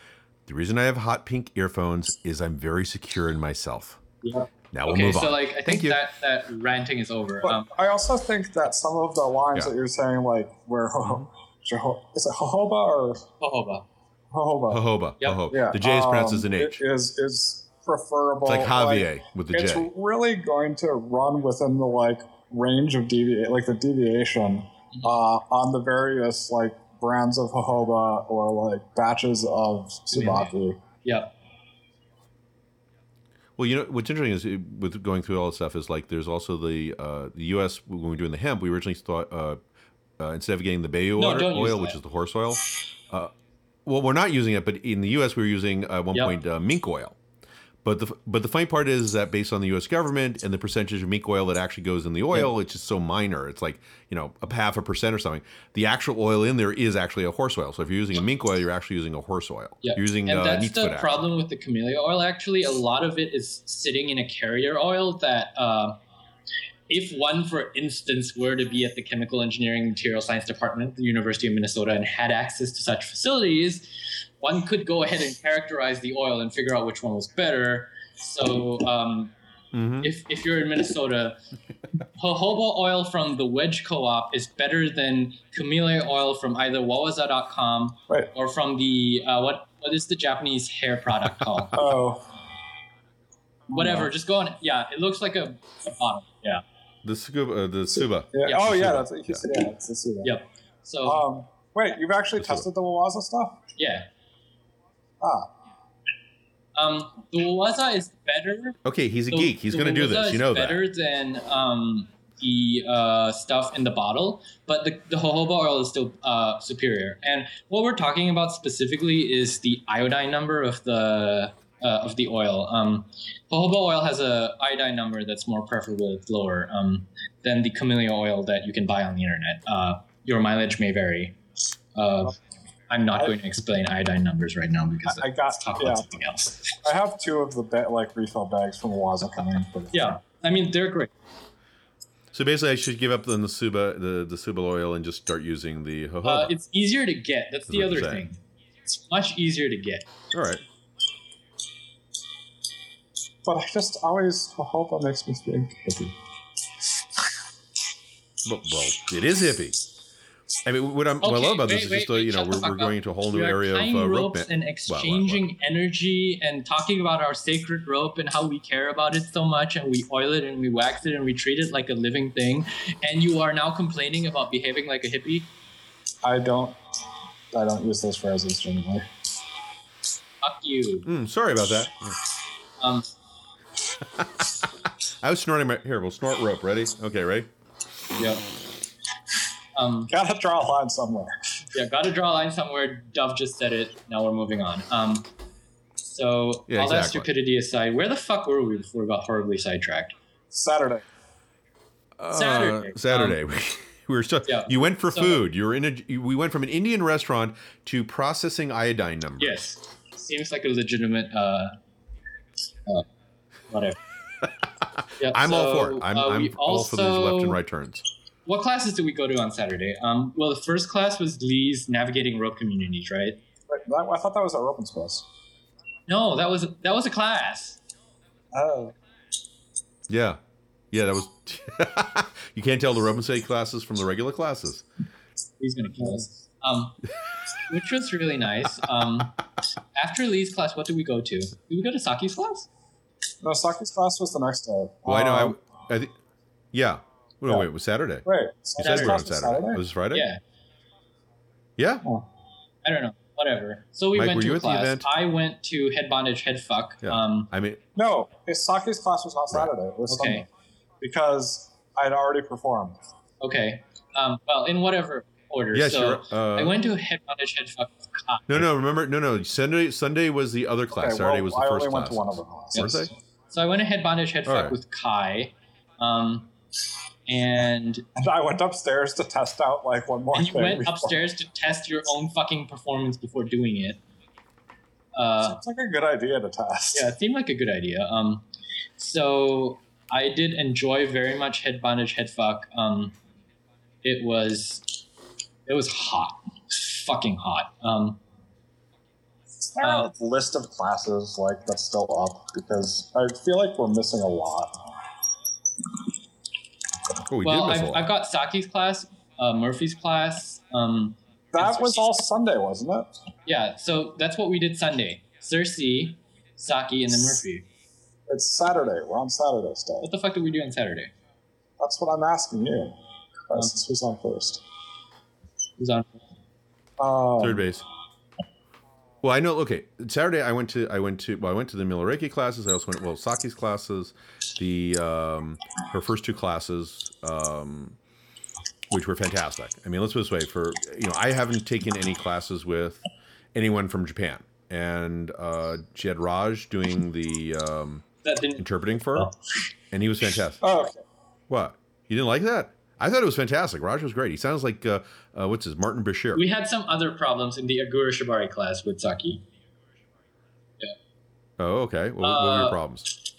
The reason I have hot pink earphones is I'm very secure in myself. Yeah. Now we'll okay, move so on. like I Thank think you. that that ranting is over. But Um, I also think that some of the lines Yeah. that you're saying, like where ho- Jeho- is it jojoba or jojoba. jojoba? Jojoba. Yep. jojoba. Yeah, The J is pronounced um, as an H. it Is is preferable. it's like Javier with the J. it's really going to run within the like range of deviate, like the deviation Mm-hmm. uh, on the various like brands of jojoba or like batches of tsubaki. Yep. Well, you know what's interesting is it- with going through all this stuff is like there's also the uh, the U.S. when we were doing the hemp, we originally thought uh, uh, instead of getting the Bayu No, oil, oil which is the horse oil, uh, well, we're not using it, but in the U.S. we were using at one Yep. point uh, mink oil. But the but the funny part is that based on the U.S. government and the percentage of mink oil that actually goes in the oil, it's just so minor. It's like you know a half a percent or something. The actual oil in there is actually a horse oil. So if you're using a mink oil, you're actually using a horse oil. Yeah. You're using and uh, that's the problem with the camellia oil actually a lot of it is sitting in a carrier oil that uh, if one for instance were to be at the chemical engineering material science department at the university of minnesota and had access to such facilities one could go ahead and characterize the oil and figure out which one was better so um, Mhm. if, if you're in Minnesota, (laughs) jojoba oil from the Wedge Co-op is better than camellia oil from either wawaza.com Right. or from the uh, what what is the Japanese hair product called? (laughs) Oh, Whatever, just go on. Yeah, it looks like a, a bottle. Yeah. The scuba, uh, the suba. yeah. Yeah. oh yeah, that's what you said. Yeah, it's the Suba. Yep. So Um, wait, you've actually The tested the Wawaza stuff? yeah, Ah, um, the wawaza is better. Okay, he's a geek. He's going to do this. You know that. better than um, the uh, stuff in the bottle, but the, the jojoba oil is still uh, superior. And what we're talking about specifically is the iodine number of the uh, of the oil. Um, jojoba oil has a iodine number that's more preferable, it's lower um, than the camellia oil that you can buy on the internet. Uh, your mileage may vary. I'm not going to explain iodine numbers right now because I got- let's talk yeah. about something else. (laughs) I have two of the ba- like refill bags from Wawaza coming. For Yeah, I mean they're great. So basically, I should give up on the suba, the the suba oil, and just start using the jojoba. Uh, it's easier to get. That's the That's what other thing. It's much easier to get. All right. But I just always jojoba makes me think hippie. Well, well, it is hippie. I mean, what, I'm, what I love about this is wait, just uh, wait, you know we're, we're going into a whole We new are area of uh, rope. ropes ma- and well, exchanging energy and talking about our sacred rope and how we care about it so much and we oil it and we wax it and we treat it like a living thing. And you are now complaining about behaving like a hippie. I don't. I don't use those phrases generally. Fuck you. Mm, sorry about that. Um, (laughs) I was snorting my here. We'll snort rope. Ready? Okay, ready? yeah. Um, Gotta draw a line somewhere. yeah, gotta draw a line somewhere. Dove just said it. Now we're moving on. Um, so Yeah, all that stupidity aside, where the fuck were we before we got horribly sidetracked? Saturday. Saturday. Uh, Saturday. (laughs) we were still. Yeah. You went for So- food. You were in a. you- We went from an Indian restaurant to processing iodine numbers. Yes, seems like a legitimate. Uh, uh, whatever. (laughs) Yep, I'm all for it. I'm, uh, I'm all for these left and right turns. What classes did we go to on Saturday? Um, well, the first class was Lee's navigating rope communities, right? Wait, that, I thought that was our open space. No, that was that was a class. Oh. Yeah, yeah. That was. (laughs) you can't tell the Roman State classes from the regular classes. He's gonna kill us. Um, which was really nice. Um, after Lee's class, what did we go to? Did we go to Saki's class? No, Saki's class was the next day. Well, I know. Um, I, I think. Yeah. No, Yeah. wait. It was Saturday. Right. You Saki's said we were on was Saturday. Saturday? Was it Friday? Yeah, Yeah. I don't know. Whatever. So we Mike, went were to you a at the class. event? I went to head bondage, head fuck. Yeah. Um, I mean, No, his Saki's class was not Right. Saturday. It was Okay. Sunday. Because I'd already performed. okay. Um, well, in whatever order. yeah, so sure. Uh, I went to head bondage, head fuck. with Kai. no, no. Remember, no, no. Sunday, Sunday was the other class. Okay, Saturday well, was the I first only went class. to one of the classes. Yes. So I went to head bondage, head All fuck right. with Kai. Um, and And (laughs) I went upstairs to test out like one more and you thing. went before- upstairs to test your own fucking performance before doing it. Uh, Seems like a good idea to test. yeah, it seemed like a good idea. Um, so I did enjoy very much head bondage, head fuck. Um, it was, it was hot, fucking hot. Um, Uh, a list of classes like that's still up? Because I feel like we're missing a lot. Oh, we well, did miss a I've, lot. I've got Saki's class, uh, Murphy's class. Um, That was all Sunday, wasn't it? yeah, so that's what we did Sunday. Cersei, Saki, and then Murphy. It's Saturday. We're on Saturday still. What the fuck did we do on Saturday? That's what I'm asking you. Because this was on first. Who's on? Um, Third base. Well, I know. Okay, Saturday I went to I went to well I went to the Milareki classes. I also went well Saki's classes, the um, her first two classes, um, which were fantastic. I mean, let's put it this way: for you know, I haven't taken any classes with anyone from Japan, and uh, she had Raj doing the um, That didn't. interpreting for her, Oh. and he was fantastic. Oh, okay. What? You didn't like that? I thought it was fantastic. Raj was great. He sounds like uh, uh, what's his Martin Bashir. We had some other problems in the Agura Shibari class with Saki. oh, okay. Well, what were your Uh, problems?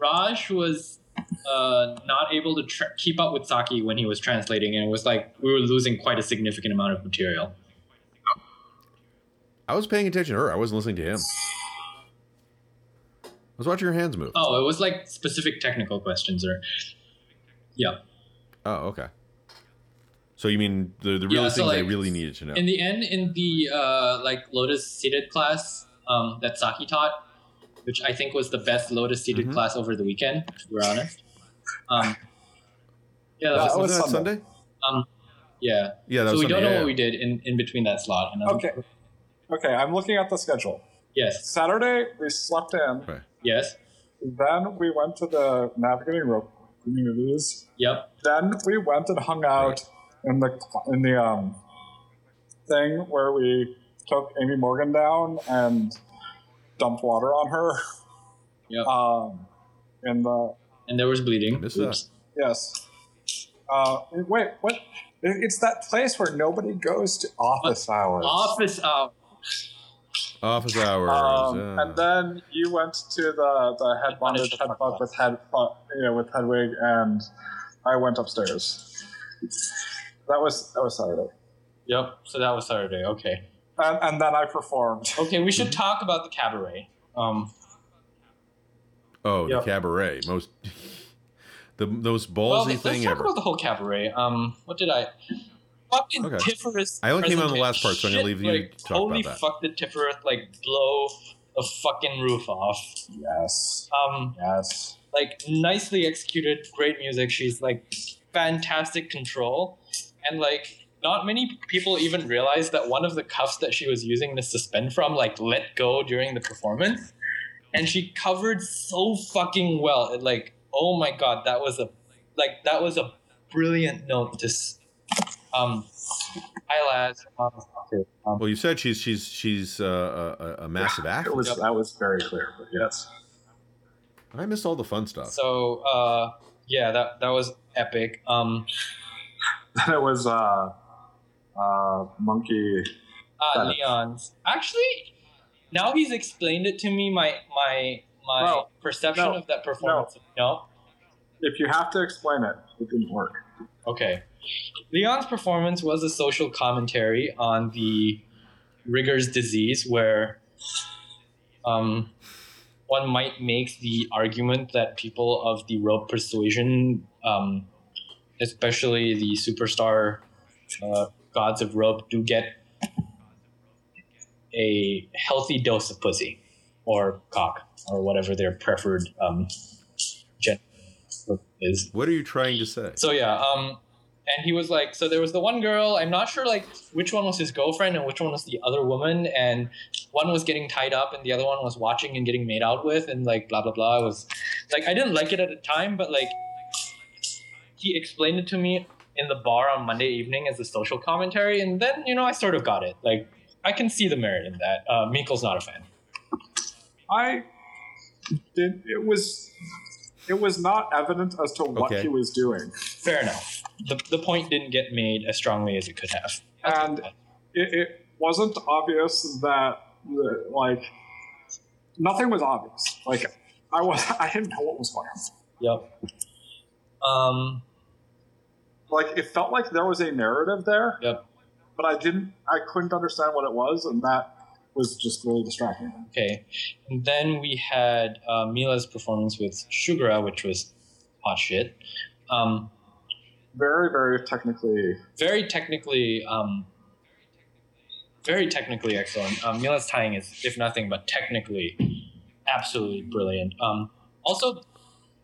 Raj was uh, not able to tr- keep up with Saki when he was translating, and it was like we were losing quite a significant amount of material. I was paying attention to her. I wasn't listening to him. I was watching her hands move. Oh, it was like specific technical questions, or yeah. Oh, okay. So you mean the the real Yeah, things so, I like, really needed to know? In the end, in the uh, like Lotus seated class um, that Saki taught, which I think was the best Lotus seated Mhm. class over the weekend, if we're honest. Um, yeah, that That was, Wasn't was that Sunday. Sunday? yeah. Yeah, that So was we Sunday. don't know yeah, what we did in, in between that slot. And I'm- Okay. Okay, I'm looking at the schedule. Yes. Saturday, we slept in. Right. Yes. Then we went to the navigating rope communities. Yep. Then we went and hung out in the in the um thing where we took Amy Morgan down and dumped water on her. Yep. Um, in the And there was bleeding. Missed that. Oops. yes. Uh, wait, what? It's that place where nobody goes to office hours. Office out. Office hours. Um, yeah. And then you went to the the head bondage Bondage head fuck fuck with head fuck, yeah, with Hedwig, and I went upstairs. That was that was Saturday, Yep. So that was Saturday. Okay. and, and then I performed. Okay. We should talk about the cabaret. Um. oh, Yep. the cabaret. Most (laughs) the most ballsy Well, ballsy let's thing talk ever. about the whole cabaret. Um. What did I? Fucking Okay. Tiferous. I only came on the presentation. last part, so I'm gonna leave you Shit, to talk totally about that. fucked the Tifereth like blow the fucking roof off. Yes, Um. yes. like nicely executed, great music. She's like fantastic control, and like not many people even realize that one of the cuffs that she was using to suspend from like let go during the performance, and she covered so fucking well. It like oh my god, that was a like that was a brilliant note. Just um, eyelash. Um, um, Well, you said she's she's she's uh, a, a massive It actress. was that was very clear, but yes. I miss all the fun stuff. so uh, yeah, that that was epic. Um, (laughs) Then it was uh, uh, monkey. Uh, Leon's. Actually, now he's explained it to me. My my my No, perception no, of that performance. No. If you have to explain it, it didn't work. Okay. Leon's performance was a social commentary on the rigger's disease, where um, one might make the argument that people of the rope persuasion, um, especially the superstar uh, gods of rope, do get a healthy dose of pussy or cock or whatever their preferred um, is. What are you trying to say? So yeah, um, and he was like, so there was the one girl. I'm not sure like which one was his girlfriend and which one was the other woman, and one was getting tied up and the other one was watching and getting made out with, and like blah blah blah. It was like I didn't like it at the time, but like he explained it to me in the bar on Monday evening as a social commentary, and then you know I sort of got it. Like I can see the merit in that. Uh, Minkel's not a fan. I did. It was. It was not evident as to what Okay. he was doing, Fair enough. The, the point didn't get made as strongly as it could have. and it, it wasn't obvious that, that, like nothing was obvious. Like I was, (laughs) I didn't know what was going on. Yep. Um. Like it felt like there was a narrative there, Yep. but I didn't, I couldn't understand what it was, and that was just really distracting. Okay. And then we had uh, Mila's performance with Shugura, which was hot shit. Um, Very, very technically. very technically, um, very technically excellent. Um, Mila's tying is, if nothing but technically, absolutely brilliant. Um, also,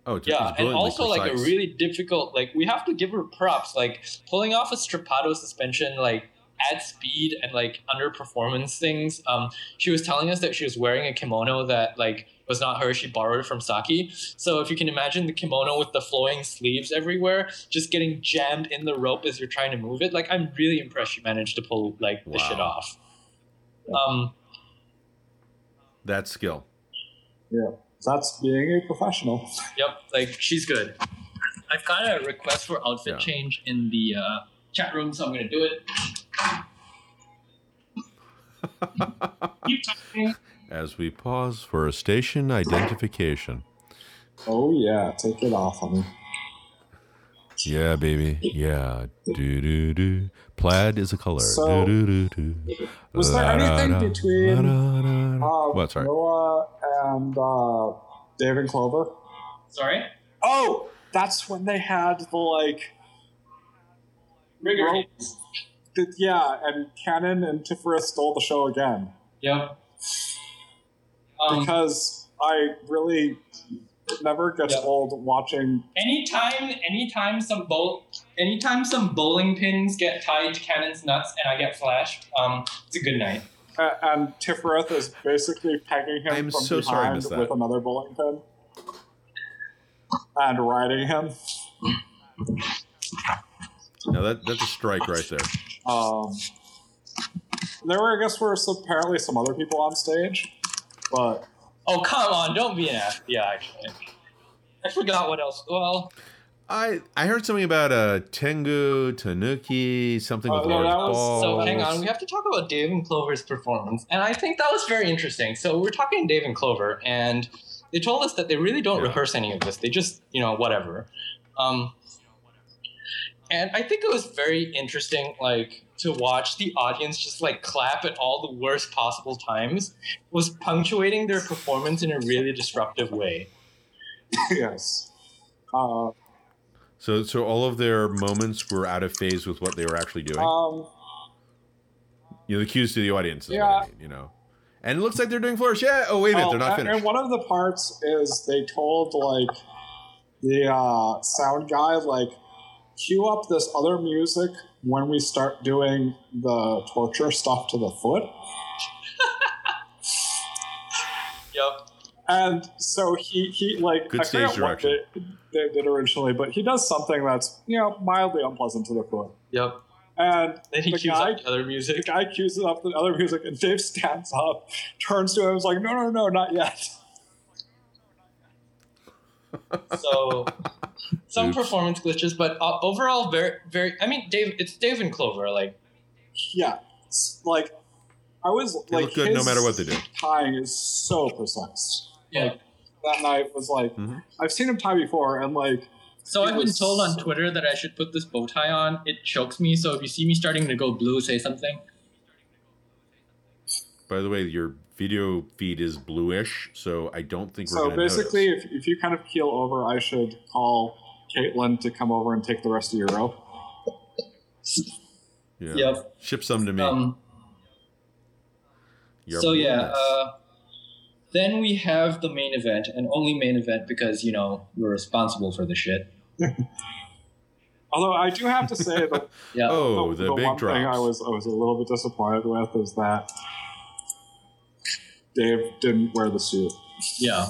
Oh, yeah, and brilliantly also like a really difficult. Like we have to give her props. Like pulling off a strappado suspension, like at speed and like underperformance things. Um, she was telling us that she was wearing a kimono that like was not her. She borrowed it from Saki. So if you can imagine the kimono with the flowing sleeves everywhere, just getting jammed in the rope as you're trying to move it. Like I'm really impressed she managed to pull like the shit off. Um, that skill. Yeah, that's being a professional. Yep, like she's good. I've got a request for outfit Yeah. change in the uh, chat room, so I'm gonna do it. Keep talking. As we pause for a station identification. Oh yeah, take it off, on me. Yeah, baby. Yeah. Do do do. Plaid is a color. So, do do do do. was there anything between, Uh, what? Sorry. Noah and uh, Dave and Clover. Sorry. Oh, that's when they had the like. Rigor. Rope- the- yeah, and Cannon and Tiferet stole the show again Yeah. Um, because I really never gets Yeah. old watching. anytime, anytime some bowl, anytime some bowling pins get tied to Cannon's nuts and I get flashed, um, it's a good night. Uh, and Tiferet is basically pegging him I'm from so sorry I behind missed that. with another bowling pin and riding him. Now that that's a strike right there. Um, there were, I guess, were some, apparently some other people on stage, but Oh come on! Don't be an ass. Yeah, actually, I forgot what else. Well, I I heard something about a Tengu Tanuki something with Oh, no, large was- balls. So hang on, we have to talk about Dave and Clover's performance, and I think that was very interesting. So we're talking Dave and Clover, and they told us that they really don't Yeah. rehearse any of this. They just, you know, whatever. Um, and I think it was very interesting, like to watch the audience just like clap at all the worst possible times, was punctuating their performance in a really disruptive way. yes. Uh, So so all of their moments were out of phase with what they were actually doing. um, you know, the cues to the audience. Is Yeah. What I mean, you know. And it looks like they're doing flourish. Yeah. Oh wait a minute, oh, they're not finished. And one of the parts is they told like the uh, sound guy like cue up this other music when we start doing the torture stuff to the foot. (laughs) Yep. And so he, he like Good I forget stage what direction. they, they did originally, but he does something that's you know mildly unpleasant to the foot. Yep. And Then he The cues guy- up the other the music. guy cues up the other music, and Dave stands up, turns to him, and is like, "No, no, no, not yet." So (laughs) some Oops. performance glitches, but uh, overall, very, very. I mean, Dave. It's Dave and Clover. Like, Yeah, it's like I was They like look good no his matter what they do. Tying is so precise. yeah. Like, that night was like Mhm. I've seen him tie before, and like So I've been was told on Twitter that I should put this bow tie on. It chokes me. So if you see me starting to go blue, say something. By the way, your video feed is bluish, so I don't think we're so basically, if, if you kind of keel over, I should call Caitlin to come over and take the rest of your rope. Yeah. Yep. Ship some to me. Um. Your so yeah. Uh, then we have the main event, and only main event because you know we're responsible for the shit. (laughs) Although I do have to say that (laughs) Yeah. oh, the, big one drops. thing I was I was a little bit disappointed with is that Dave didn't wear the suit. Yeah.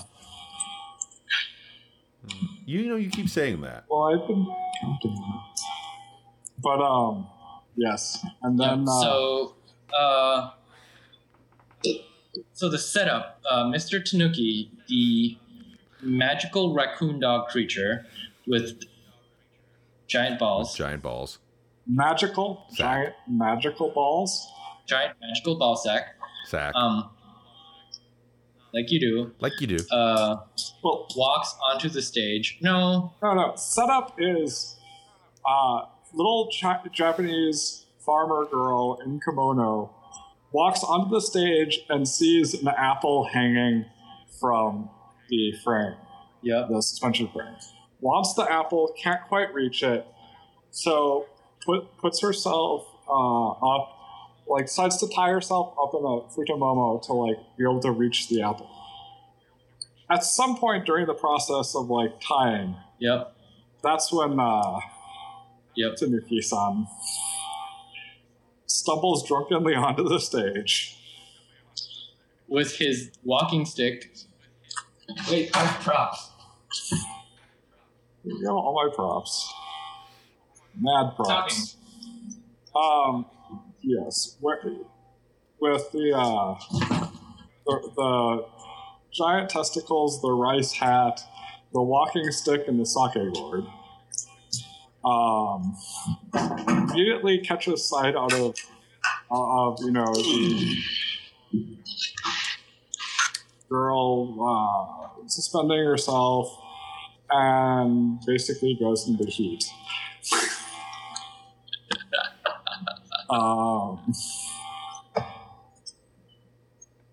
You know, you keep saying that. Well, I've been counting that. But um, yes, and then Yeah, uh, so, uh, so the setup, uh, Mr. Tanuki, the magical raccoon dog creature with giant balls, Giant balls. magical Sack. giant magical balls. giant magical ball sack. Sack. Um, like you do, like you do. uh, Well, walks onto the stage. No, no, no. Setup is uh, little cha- Japanese farmer girl in kimono walks onto the stage and sees an apple hanging from the frame, Yeah. the suspension frame. Wants the apple, can't quite reach it, so put, puts herself uh, up, like decides to tie herself up in a futomomo to like be able to reach the apple. At some point during the process of like tying, yep, that's when uh, yep. Tanuki-san stumbles drunkenly onto the stage. With his walking stick. Wait, I have props. You know, all my props. Mad props. Um, yes. With the, uh, the, the giant testicles, the rice hat, the walking stick, and the sake gourd. Um, immediately catches sight out of, uh, of you know, the girl uh, suspending herself and basically goes into heat. Um,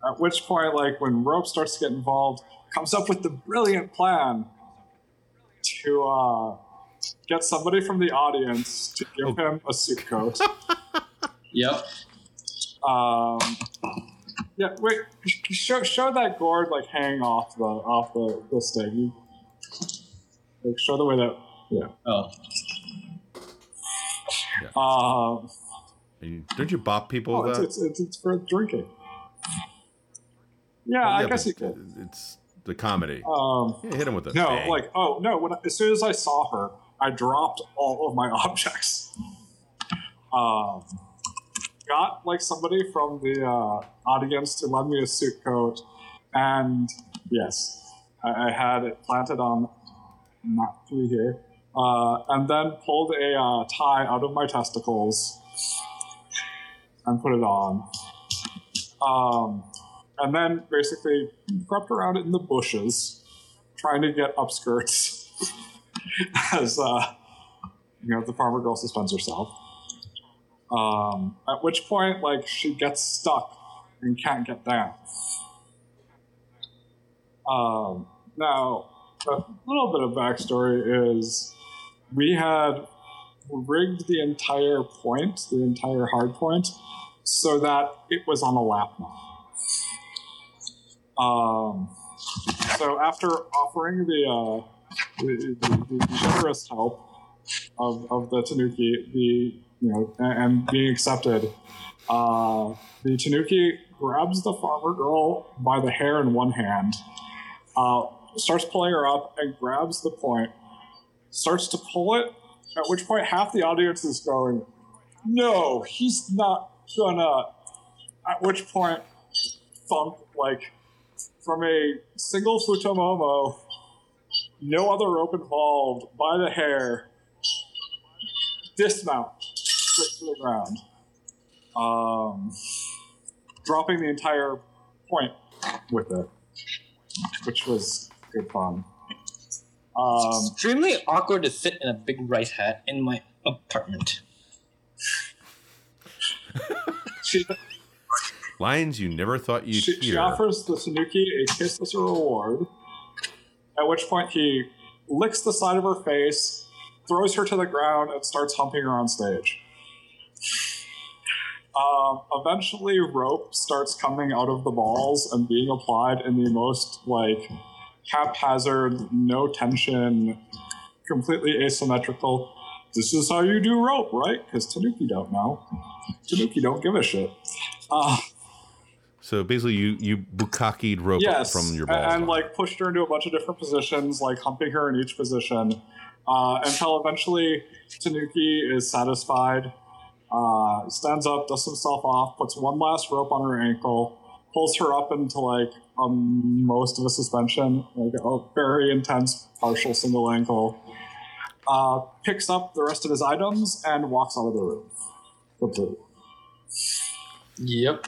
at which point, like when Rope starts to get involved, comes up with the brilliant plan to uh, get somebody from the audience to give him a suit coat. (laughs) Yep. Um, yeah, wait. Show show that gourd like hanging off the off the the stick. You- Like show the way that. Yeah. Oh, Um. And Don't you bop people Oh, with it's, that? it's, it's it's for drinking. Yeah, Well, I yeah, guess you could. It's the comedy. Um. Yeah, hit him with a No, bang. like oh no! When I, as soon as I saw her, I dropped all of my (laughs) objects. Um, got like somebody from the uh, audience to lend me a suit coat, and yes, I, I had it planted on not through here, uh, and then pulled a uh, tie out of my testicles and put it on. Um, and then basically crept around in the bushes trying to get upskirts (laughs) as uh, you know the farmer girl suspends herself. Um, at which point, like she gets stuck and can't get down. Um, now, a little bit of backstory is we had rigged the entire point, the entire hard point, so that it was on a lap knot. Um, so after offering the, uh, the, the, the generous help of, of the Tanuki, the you know, and, being accepted, uh, the Tanuki grabs the farmer girl by the hair in one hand, uh, starts pulling her up, and grabs the point, starts to pull it. At which point, half the audience is going, "No, he's not gonna." At which point, thump like from a single futomomo, no other rope involved, by the hair, dismount straight to the ground, um, dropping the entire point with it, which was good fun. Um, extremely awkward to sit in a big rice hat in my apartment. she, (laughs) Lines you never thought you'd she, she offers the Tanuki a kiss as a reward, at which point he licks the side of her face, throws her to the ground, and starts humping her on stage. Um, eventually, rope starts coming out of the balls and being applied in the most like haphazard, no tension, completely asymmetrical. This is how you do rope, right? Because Tanuki don't know. Tanuki don't give a shit. Uh, So basically, you you bukakied rope yes, from your balls. and, like pushed her into a bunch of different positions, like humping her in each position, uh, until eventually Tanuki is satisfied, uh, stands up, dusts himself off, puts one last rope on her ankle, pulls her up into like um, most of a suspension, like a very intense partial single ankle, uh, picks up the rest of his items and walks out of the room. Completely. Yep.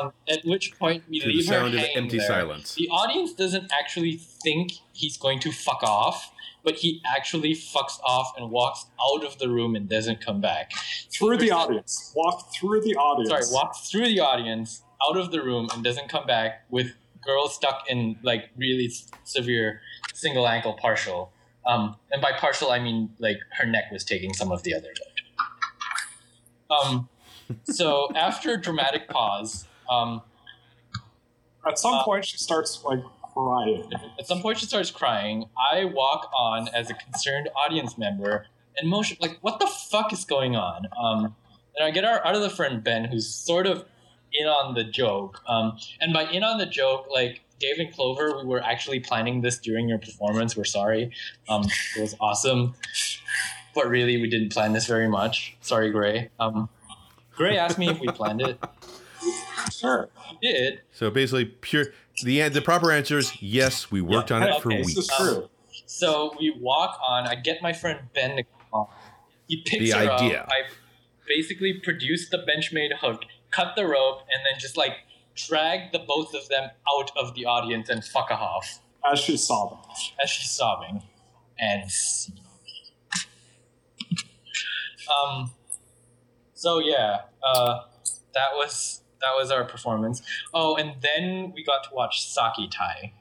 Um, at which point we To the leave her sound of hanging empty there. silence. The audience doesn't actually think he's going to fuck off, but he actually fucks off and walks out of the room and doesn't come back. Through the audience. Walk through the audience. Sorry, walks through the audience, out of the room, and doesn't come back with girls stuck in like really severe single ankle partial. Um, and by partial, I mean like her neck was taking some of the other load. Um, so after a dramatic pause, um, At some Uh, point, she starts like crying. At some point, she starts crying. I walk on as a concerned audience member and motion like, "What the fuck is going on?" Um, and I get our out of the friend Ben, who's sort of in on the joke. Um, and by in on the joke, like Dave and Clover, we were actually planning this during your performance. We're sorry. Um, it was awesome, but really, we didn't plan this very much. Sorry, Gray. Um, Gray asked me if we planned it. Sure. We did. So basically, pure. The the proper answer is yes. We worked on it for okay, This weeks. is true. So we walk on. I get my friend Ben to come on. He picks The her idea. up. I basically produce the Benchmade hook, cut the rope, and then just like drag the both of them out of the audience and fuck off As she's sobbing. as she's sobbing. And um, so yeah, uh, that was that was our performance. Oh, and then we got to watch Saki Tai.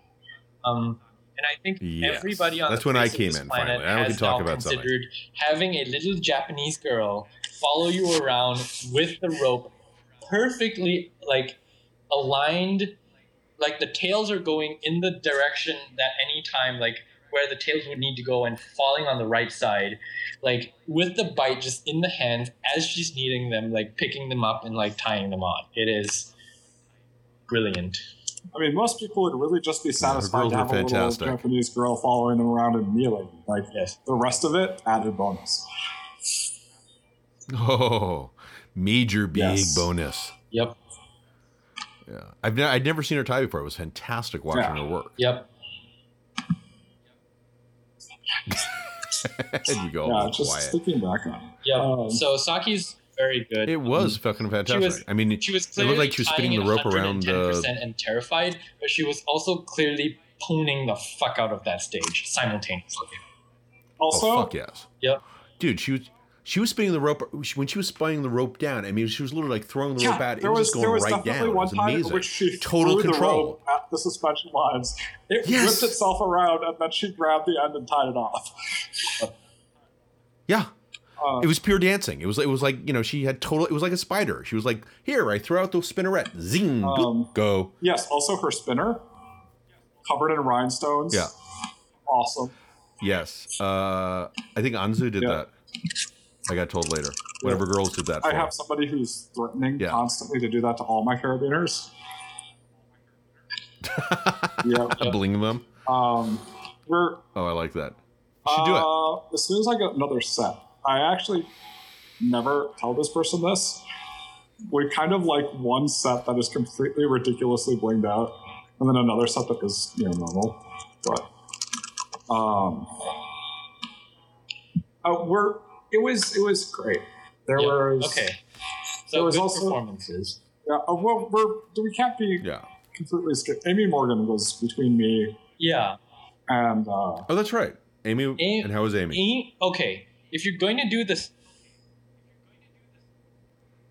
Um, and I think Yes. everybody on That's the when I came this in, planet finally. Now we has can talk now about something. considered having a little Japanese girl follow you around with the rope, perfectly like aligned, like the tails are going in the direction that any time like where the tails would need to go and falling on the right side, like with the bite just in the hands as she's needing them, like picking them up and like tying them on. It is brilliant. I mean, most people would really just be satisfied girls to have a little. Japanese girl following them around and kneeling. Like Yes. the rest of it, added bonus. (laughs) Oh, major big Yes. bonus. Yep. Yeah, I've ne- I'd never seen her tie before. It was fantastic watching Yeah. her work. Yep. (laughs) and you go, yeah, just quiet. thinking back on it. Yep. Um, so Saki's very good. It was fucking fantastic. was- I mean, She was It clearly looked like she was spinning tying the rope around the- 110% and terrified, but she was also clearly ponying the fuck out of that stage simultaneously. Also, oh fuck yes, Yep. dude. She was she was spinning the rope when she was spinning the rope down. I mean, she was literally like throwing the yeah, rope out. It was, was just going there was right definitely down. One time amazing. which she Total threw control. the rope at the suspension lines. It Yes. whipped itself around, and then she grabbed the end and tied it off. Yeah, Uh, it was pure dancing. It was it was like you know she had total. It was like a spider. She was like, here, I throw out the spinneret, zing, Um, go. yes, also her spinner, covered in rhinestones. Yeah. awesome. Yes, uh, I think Anzu did Yeah. that. I got told later. Whatever girls did that. For. I have somebody who's threatening Yeah. constantly to do that to all my carabiners. (laughs) yeah. bling them. Um, we're Oh, I like that. You should do it. Uh, as soon as I get another set, I actually never tell this person this. We kind of like one set that is completely ridiculously blinged out, and then another set that is you know normal. But um, uh, we're it was it was great. There Yep. was Okay. There So was good also- performances. Yeah, uh, well, we're we can't be Yeah. completely straight. Amy Morgan was between me Yeah. and uh, Oh, that's right. Amy. A- and how was Amy? Amy- okay. If you're going to do this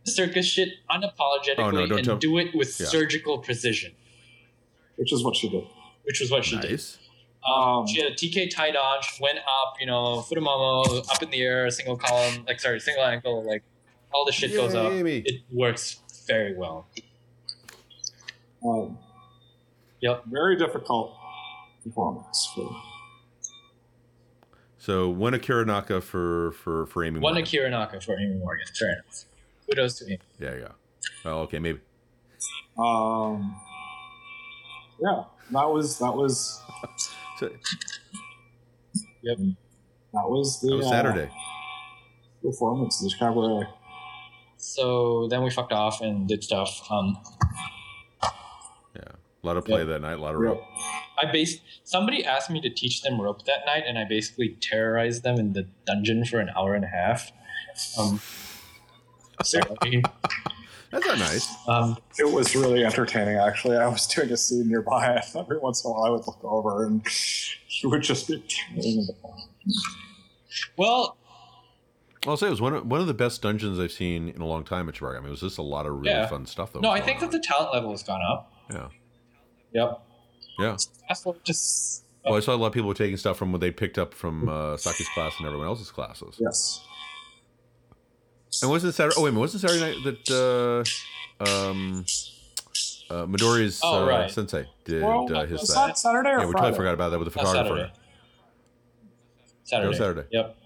circus shit unapologetically Oh, no, don't and tell- do it with Yeah. surgical precision, which is what she did. which was what she did. Nice. Um, Um, she had a TK tied dodge went up, you know, futomomo, up in the air, single column, like sorry, single ankle, like all the shit goes up. Amy. It works very well. Um, Yep. very difficult performance for So one Akira Naka for for for Amy. One Morgan. Akira Naka for Amy Morgan. Fair enough. Kudos to Amy. Yeah, yeah. Oh, okay, maybe. Um, yeah, that was that was (laughs) So, Yep. that was the that was uh, Saturday. performance. The cabaret. So then we fucked off and did stuff. Um, Yeah, a lot of play that night. A lot of rope. I based somebody asked me to teach them rope that night, and I basically terrorized them in the dungeon for an hour and a half. Um, so That's not nice. Um, It was really entertaining, actually. I was doing a scene nearby, and every once in a while I would look over, and he would just be tearing it apart. well, I'll say it was one of, one of the best dungeons I've seen in a long time at Shibari. I mean, it was just a lot of really Yeah. fun stuff. That no, I think that the talent level has gone up. yeah, Yep. yeah. That's what just. Well, I saw a lot of people were taking stuff from what they picked up from uh, Saki's class and everyone else's classes. Yes. And wasn't Saturday? Oh wait minute, wasn't Saturday night that uh, um, uh, Midori's Oh, uh, right. sensei did Well, uh, his was that Saturday or Yeah, we Friday? totally forgot about that with the photographer. Saturday. Saturday. was Saturday. Yep.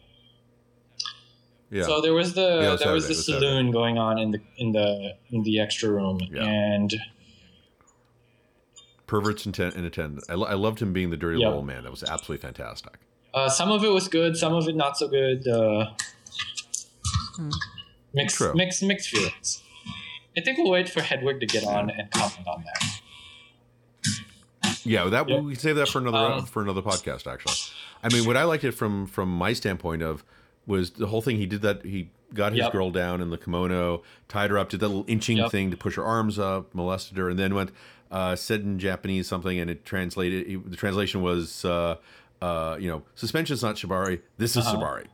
Yeah, So there was the Yeah, was there was the it was Saturday. saloon going on in the in the in the extra room, Yeah. and perverts in, ten- in attendance. I, lo- I loved him being the dirty Yep. little man. That was absolutely fantastic. uh, some of it was good, some of it not so good. Uh, mixed True. mixed mixed feelings. I think we'll wait for Hedwig to get on and comment on that. Yeah, that we save that for another Um, for another podcast. Actually, I mean, what I liked it from from my standpoint of was the whole thing. He did that. He got his Yep. girl down in the kimono, tied her up, did that little inching Yep. thing to push her arms up, molested her, and then went uh, said in Japanese something, and it translated. It, the translation was, uh, uh, you know, suspension's not shibari. This is Uh-huh. shibari.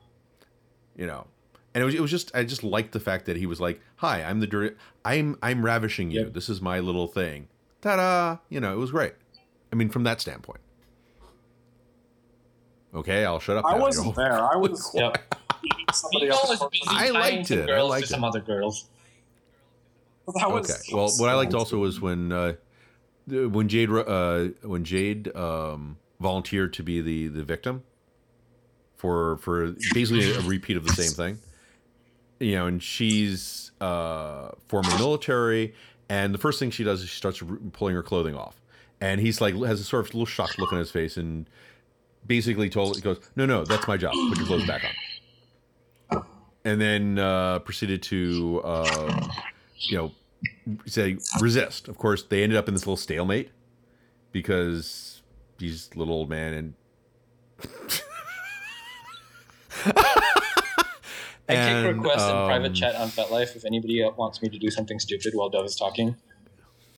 You know. And it was, it was just I just liked the fact that he was like, "Hi, I'm the dirty, I'm I'm ravishing you. Yep. This is my little thing." Ta-da! You know, it was great. I mean, from that standpoint. Okay, I'll shut up. I now. wasn't You know? there. I was (laughs) Yep. somebody else. I liked some it. I liked to some it. other girls. That was, Okay. Well, what I liked also was when uh, when Jade uh, when Jade um, volunteered to be the the victim for for basically a repeat of the same thing. You know, and she's uh, former military, and the first thing she does is she starts pulling her clothing off, and he's like has a sort of little shocked look on his face, and basically told he goes, "No, no, that's my job. Put your clothes back on." And then uh, proceeded to uh, you know say resist. Of course, they ended up in this little stalemate because he's a little old man and. (laughs) (laughs) I take And, requests in private um, chat on FetLife if anybody wants me to do something stupid while Dove is talking.